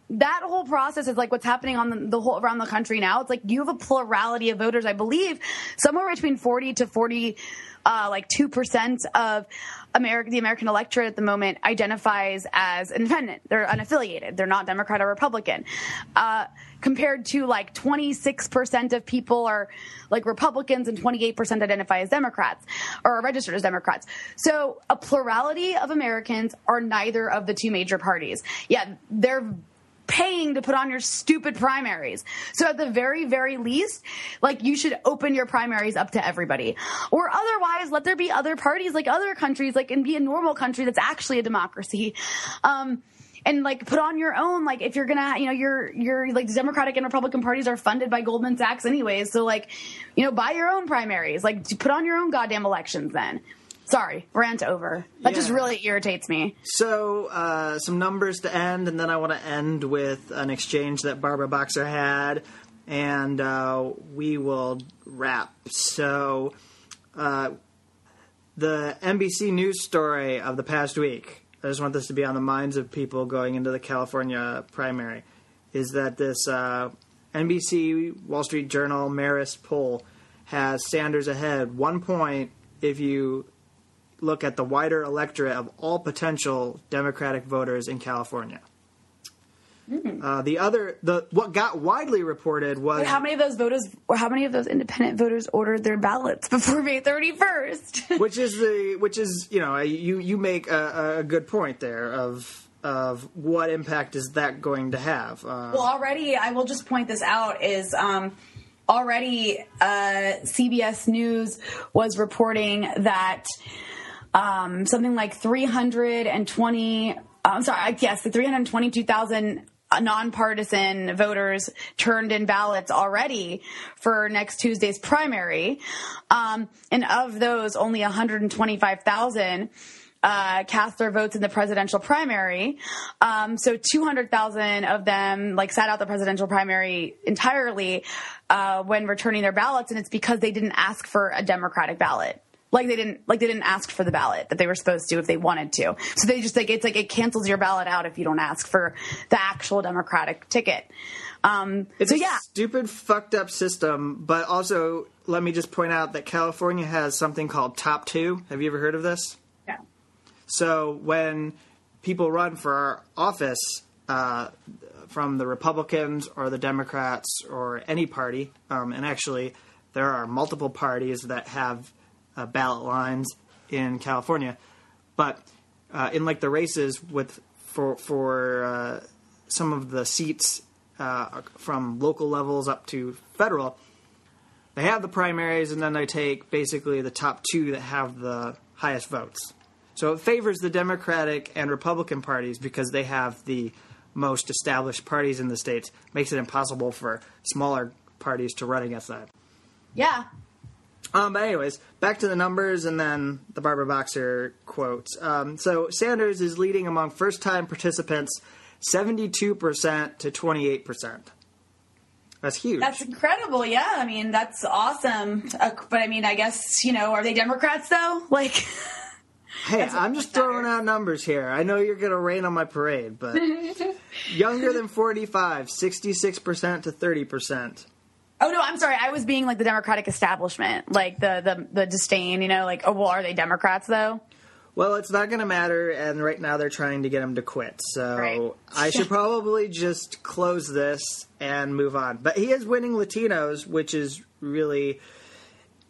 that whole process is like what's happening on the, the whole around the country now. It's like you have a plurality of voters. I believe somewhere between forty to forty, uh, like two percent of America, the American electorate at the moment identifies as independent. They're unaffiliated. They're not Democrat or Republican. Uh, compared to like 26% of people are like Republicans and 28% identify as Democrats or are registered as Democrats. So a plurality of Americans are neither of the two major parties. Yeah, they're paying to put on your stupid primaries. So at the very, very least, like you should open your primaries up to everybody. Or otherwise, let there be other parties like other countries, like and be a normal country that's actually a democracy. Um, and like put on your own like if you're gonna you know your your like democratic and republican parties are funded by goldman sachs anyways so like you know buy your own primaries like put on your own goddamn elections then sorry rant over. That just really irritates me. So, uh, some numbers to end, and then I want to end with an exchange that Barbara Boxer had, and uh, we will wrap. So, uh, the NBC News story of the past week, I just want this to be on the minds of people going into the California primary, is that this uh, NBC Wall Street Journal Marist poll has Sanders ahead one point if you look at the wider electorate of all potential Democratic voters in California. Uh, the other, the what got widely reported was how many of those voters or how many of those independent voters ordered their ballots before May 31st? which is the which is you know you you make a, a good point there of of what impact is that going to have. Uh, Well, already, I will just point this out is um, already uh, CBS News was reporting that um, something like 320, I'm sorry, yes, the 322,000 nonpartisan voters turned in ballots already for next Tuesday's primary. Um, and of those, only 125,000 uh, cast their votes in the presidential primary. Um, so 200,000 of them like sat out the presidential primary entirely uh, when returning their ballots, and it's because they didn't ask for a Democratic ballot. Like they didn't, like they didn't ask for the ballot that they were supposed to if they wanted to. So they just like it's like it cancels your ballot out if you don't ask for the actual Democratic ticket. Um, It's so a yeah, stupid, fucked up system. But also, let me just point out that California has something called Top Two. Have you ever heard of this? yeah. So when people run for office uh, from the Republicans or the Democrats or any party, um, and actually there are multiple parties that have uh, ballot lines in California, but uh, in like the races with for for uh, some of the seats uh, from local levels up to federal, they have the primaries and then they take basically the top two that have the highest votes. So it favors the Democratic and Republican parties because they have the most established parties in the states. Makes it impossible for smaller parties to run against that. Yeah. Um, but anyways, back to the numbers and then the Barbara Boxer quote. Um, so Sanders is leading among first-time participants, seventy-two percent to twenty-eight percent. That's huge. That's incredible. Yeah. I mean, that's awesome. Uh, but I mean, I guess, you know, are they Democrats though? Like, Hey, I'm just throwing out numbers here. I know you're going to rain on my parade, but younger than 45, 66% to 30%. Oh no, I'm sorry. I was being like the Democratic establishment, like the, the, the disdain, you know, like, oh, well, are they Democrats though? Well, it's not going to matter, and right now they're trying to get him to quit. So Right. I should probably just close this and move on. But he is winning Latinos, which is really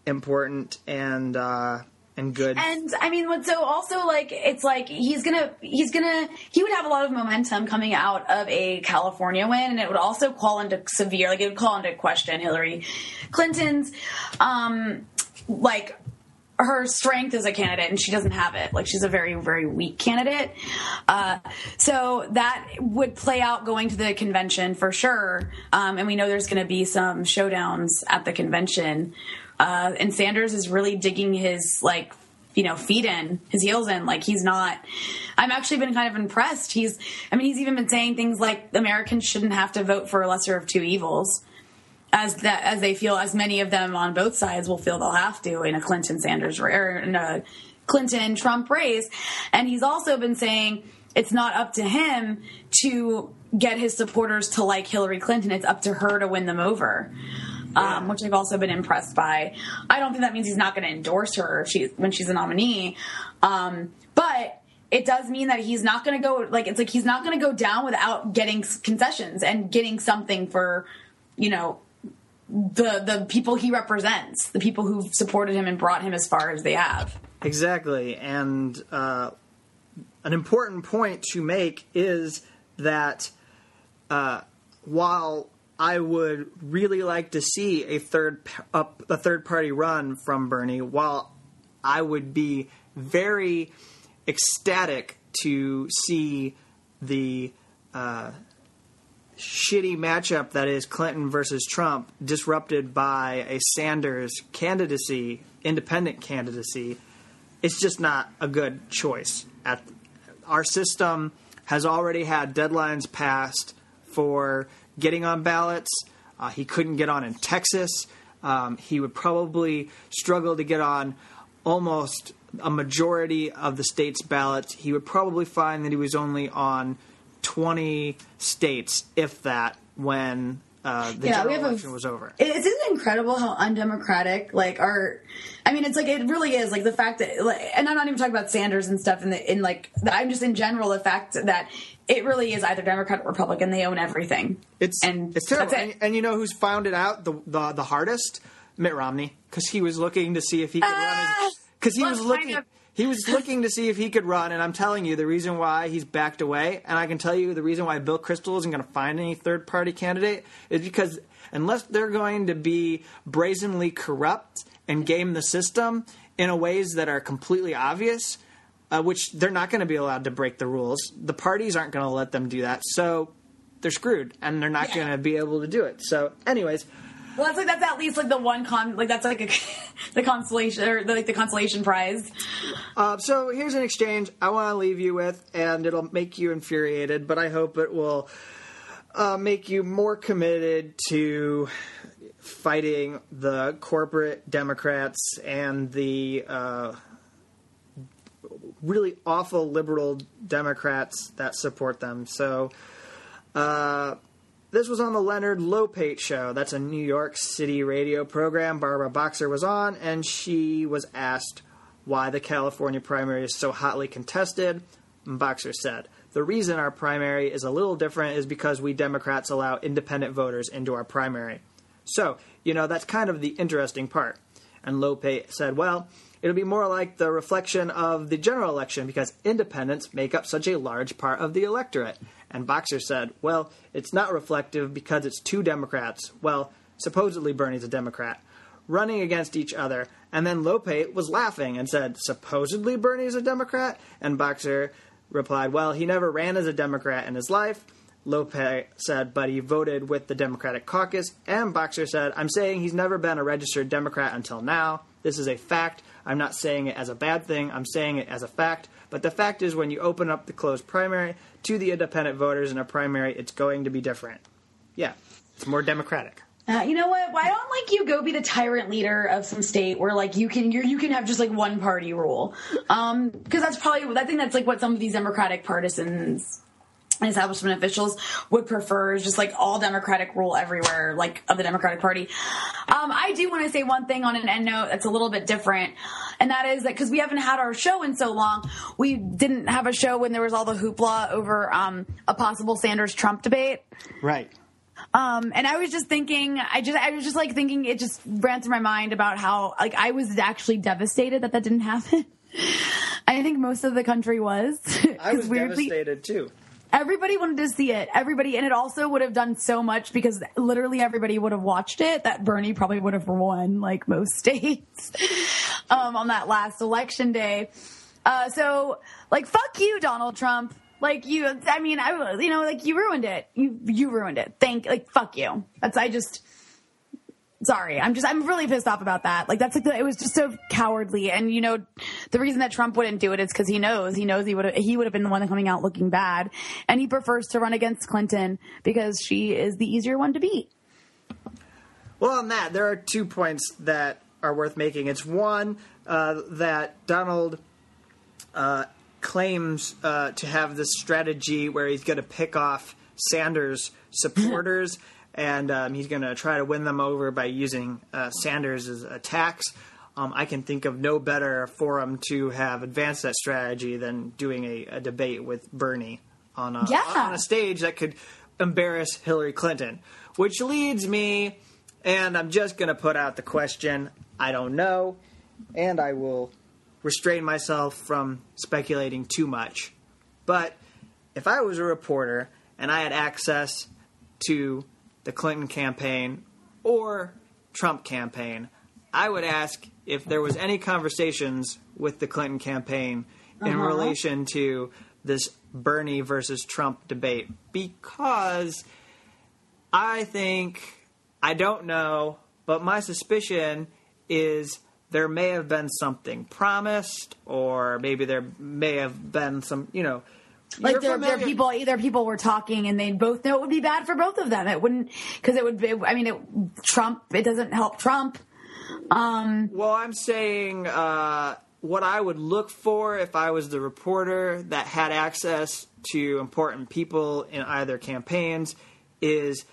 important and uh, and good. And I mean, what so also like it's like he's gonna he's gonna he would have a lot of momentum coming out of a California win, and it would also call into severe like it would call into question Hillary Clinton's um like her strength as a candidate and she doesn't have it. Like she's a very very weak candidate. Uh, so that would play out going to the convention for sure. Um, and we know there's going to be some showdowns at the convention uh, and sanders is really digging his like you know feet in his heels in. Like he's not i've actually been kind of impressed. He's i mean he's even been saying things like americans shouldn't have to vote for a lesser of two evils as that as they feel as many of them on both sides will feel they'll have to in a Clinton Sanders or in a Clinton Trump race. And he's also been saying it's not up to him to get his supporters to like Hillary Clinton. It's up to her to win them over um, which I've also been impressed by. I don't think that means he's not going to endorse her when she's a nominee. Um, but it does mean that he's not going to go like it's like he's not going to go down without getting concessions and getting something for you know the the people he represents, the people who've supported him and brought him as far as they have. Exactly, and uh, an important point to make is that uh, while I would really like to see a third up a third party run from Bernie, while I would be very ecstatic to see the uh, shitty matchup that is Clinton versus Trump, disrupted by a Sanders candidacy, independent candidacy, it's just not a good choice. At our system has already had deadlines passed for getting on ballots. Uh, he couldn't get on in Texas. Um, he would probably struggle to get on almost a majority of the state's ballots. He would probably find that he was only on 20 states, if that, when uh, the Yeah, we general have a- was over. It- Isn't it incredible how undemocratic like our? I mean, it's like it really is like the fact that, like, and I'm not even talking about Sanders and stuff. In the in like, I'm just in general the fact that it really is either Democrat or Republican. They own everything. It's and it's terrible. that's And, it. and you know who's found it out the the, the hardest? Mitt Romney, because he was looking to see if he could Ah, run. Because he well, was kind looking. of. He was looking to see if he could run, and I'm telling you, the reason why he's backed away, and I can tell you the reason why Bill Kristol isn't going to find any third party candidate is because unless they're going to be brazenly corrupt and game the system in a ways that are completely obvious, uh, which they're not going to be allowed to break the rules. The parties aren't going to let them do that, so they're screwed, and they're not Yeah. going to be able to do it. So, anyways, Well, that's like that's at least like the one con like that's like a, the consolation or the, like the consolation prize. uh, so here's an exchange I want to leave you with, and it'll make you infuriated, but I hope it will uh, make you more committed to fighting the corporate Democrats and the uh, really awful liberal Democrats that support them. So. Uh, this was on the Leonard Lopate show. That's a New York City radio program. Barbara Boxer was on, and she was asked why the California primary is so hotly contested. And Boxer said, The reason our primary is a little different is because we Democrats allow independent voters into our primary. So, you know, that's kind of the interesting part. And Lopate said, Well, it'll be more like the reflection of the general election because independents make up such a large part of the electorate. And Boxer said, Well, it's not reflective because it's two Democrats. Well, supposedly Bernie's a Democrat. Running against each other. And then Lopate was laughing and said, Supposedly Bernie's a Democrat? And Boxer replied, Well, he never ran as a Democrat in his life. Lope said, but he voted with the Democratic caucus. And Boxer said, I'm saying he's never been a registered Democrat until now. This is a fact. I'm not saying it as a bad thing. I'm saying it as a fact. But the fact is, when you open up the closed primary to the independent voters in a primary, it's going to be different. Yeah, it's more democratic. Uh, you know what? Why don't like you go be the tyrant leader of some state where like you can you can have just like one party rule? Um, because that's probably I think that's like what some of these Democratic partisans establishment officials would prefer is just like all Democratic rule everywhere, like of the Democratic Party. Um, I do want to say one thing on an end note that's a little bit different, and that is that because we haven't had our show in so long, we didn't have a show when there was all the hoopla over um, a possible Sanders Trump debate. Right. Um, and I was just thinking, I just, I was just like thinking, it just ran through my mind about how, like, I was actually devastated that that didn't happen. I think most of the country was. I was devastated too. Everybody wanted to see it. Everybody, and it also would have done so much because literally everybody would have watched it. That Bernie probably would have won like most states um, on that last election day. Uh, so, like, fuck you, Donald Trump. Like you, I mean, I, you know, like you ruined it. You, you ruined it. Thank, like, fuck you. That's, I just, sorry. I'm just, I'm really pissed off about that. Like, that's like, the, it was just so cowardly. And you know, the reason that Trump wouldn't do it is because he knows, he knows he would have, he would have been the one coming out looking bad. And he prefers to run against Clinton because she is the easier one to beat. Well, on that, there are two points that are worth making. It's one uh, that Donald uh, claims uh, to have this strategy where he's going to pick off Sanders supporters and um, he's going to try to win them over by using uh, Sanders' attacks. Um, I can think of no better forum to have advanced that strategy than doing a, a debate with Bernie on a, Yeah. on a stage that could embarrass Hillary Clinton. Which leads me, and I'm just going to put out the question I don't know, and I will restrain myself from speculating too much. But if I was a reporter and I had access to the Clinton campaign or Trump campaign, I would ask if there was any conversations with the Clinton campaign in uh-huh. relation to this Bernie versus Trump debate because I think I don't know, but my suspicion is there may have been something promised, or maybe there may have been some, you know. Like there, there are people, either people were talking and they both know it would be bad for both of them. It wouldn't, because it would be, I mean, it, Trump, it doesn't help Trump. Um, Well, I'm saying uh, what I would look for if I was the reporter that had access to important people in either campaigns is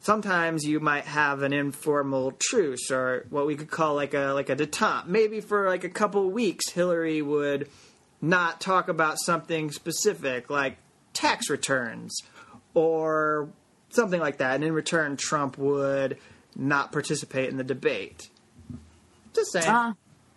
sometimes you might have an informal truce or what we could call like a like a detente. Maybe for like a couple weeks, Hillary would not talk about something specific like tax returns or something like that, and in return, Trump would not participate in the debate. Just saying. uh,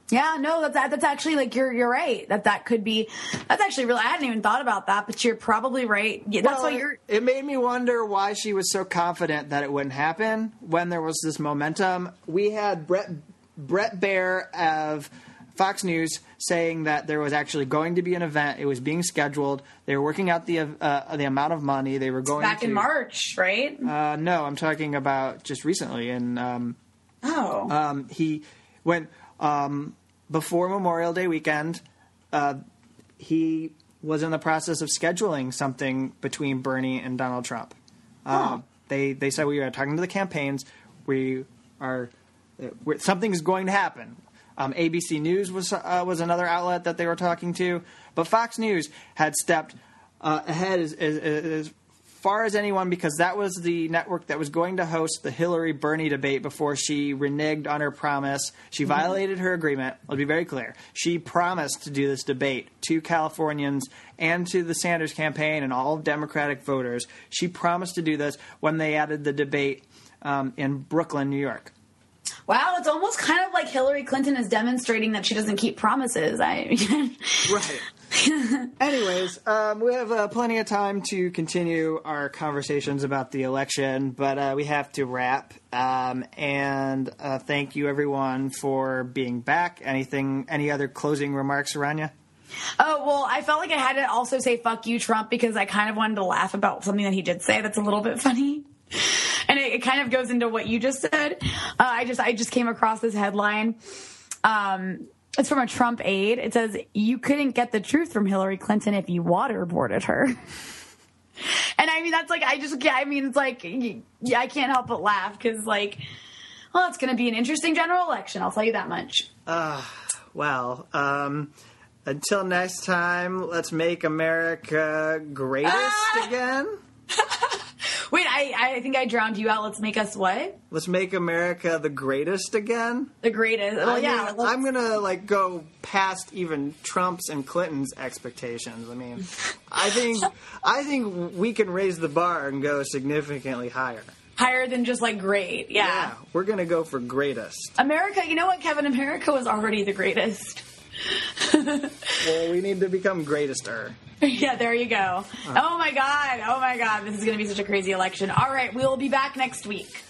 yeah, no, that's that's actually like you're you're right that that could be. That's actually really. I hadn't even thought about that, but you're probably right. Yeah, that's Well, why you're. It made me wonder why she was so confident that it wouldn't happen when there was this momentum. We had Bret Bret Baier of Fox News saying that there was actually going to be an event. It was being scheduled. They were working out the uh, the amount of money they were going Back to. in March, right? Uh, no, I'm talking about just recently. And um, oh, um, he went um, before Memorial Day weekend. Uh, he was in the process of scheduling something between Bernie and Donald Trump. Uh, they they said we are talking to the campaigns. We are we're, something's going to happen. Um, ABC News was uh, was another outlet that they were talking to, but Fox News had stepped uh, ahead as, as, as far as anyone because that was the network that was going to host the Hillary Bernie debate before she reneged on her promise. She violated her agreement. Let's be very clear. She promised to do this debate to Californians and to the Sanders campaign and all Democratic voters. She promised to do this when they added the debate um, in Brooklyn, New York. Wow! It's almost kind of like Hillary Clinton is demonstrating that she doesn't keep promises. I. Right. Anyways, um, we have uh, plenty of time to continue our conversations about the election, but uh, we have to wrap. Um, and uh, thank you, everyone, for being back. Anything? Any other closing remarks, Aranya? Oh, well, I felt like I had to also say fuck you, Trump, because I kind of wanted to laugh about something that he did say that's a little bit funny. And it, it kind of goes into what you just said. Uh, I just I just came across this headline. Um, it's from a Trump aide. It says, You couldn't get the truth from Hillary Clinton if you waterboarded her. And I mean, that's like, I just, I mean, it's like, yeah, I can't help but laugh because, like, well, it's going to be an interesting general election. I'll tell you that much. Well, um, until next time, let's make America greatest Ah! again. Wait, I, I think I drowned you out. Let's make us what? Let's make America the greatest again. The greatest. Well, I yeah. mean, I'm gonna like go past even Trump's and Clinton's expectations. I mean, I think I think we can raise the bar and go significantly higher. higher than just like great. Yeah. Yeah, we're gonna go for greatest. America, you know what, Kevin? America was already the greatest. Well, we need to become greatester. yeah, there you go. Oh my God. Oh my God. This is going to be such a crazy election. All right. We will be back next week.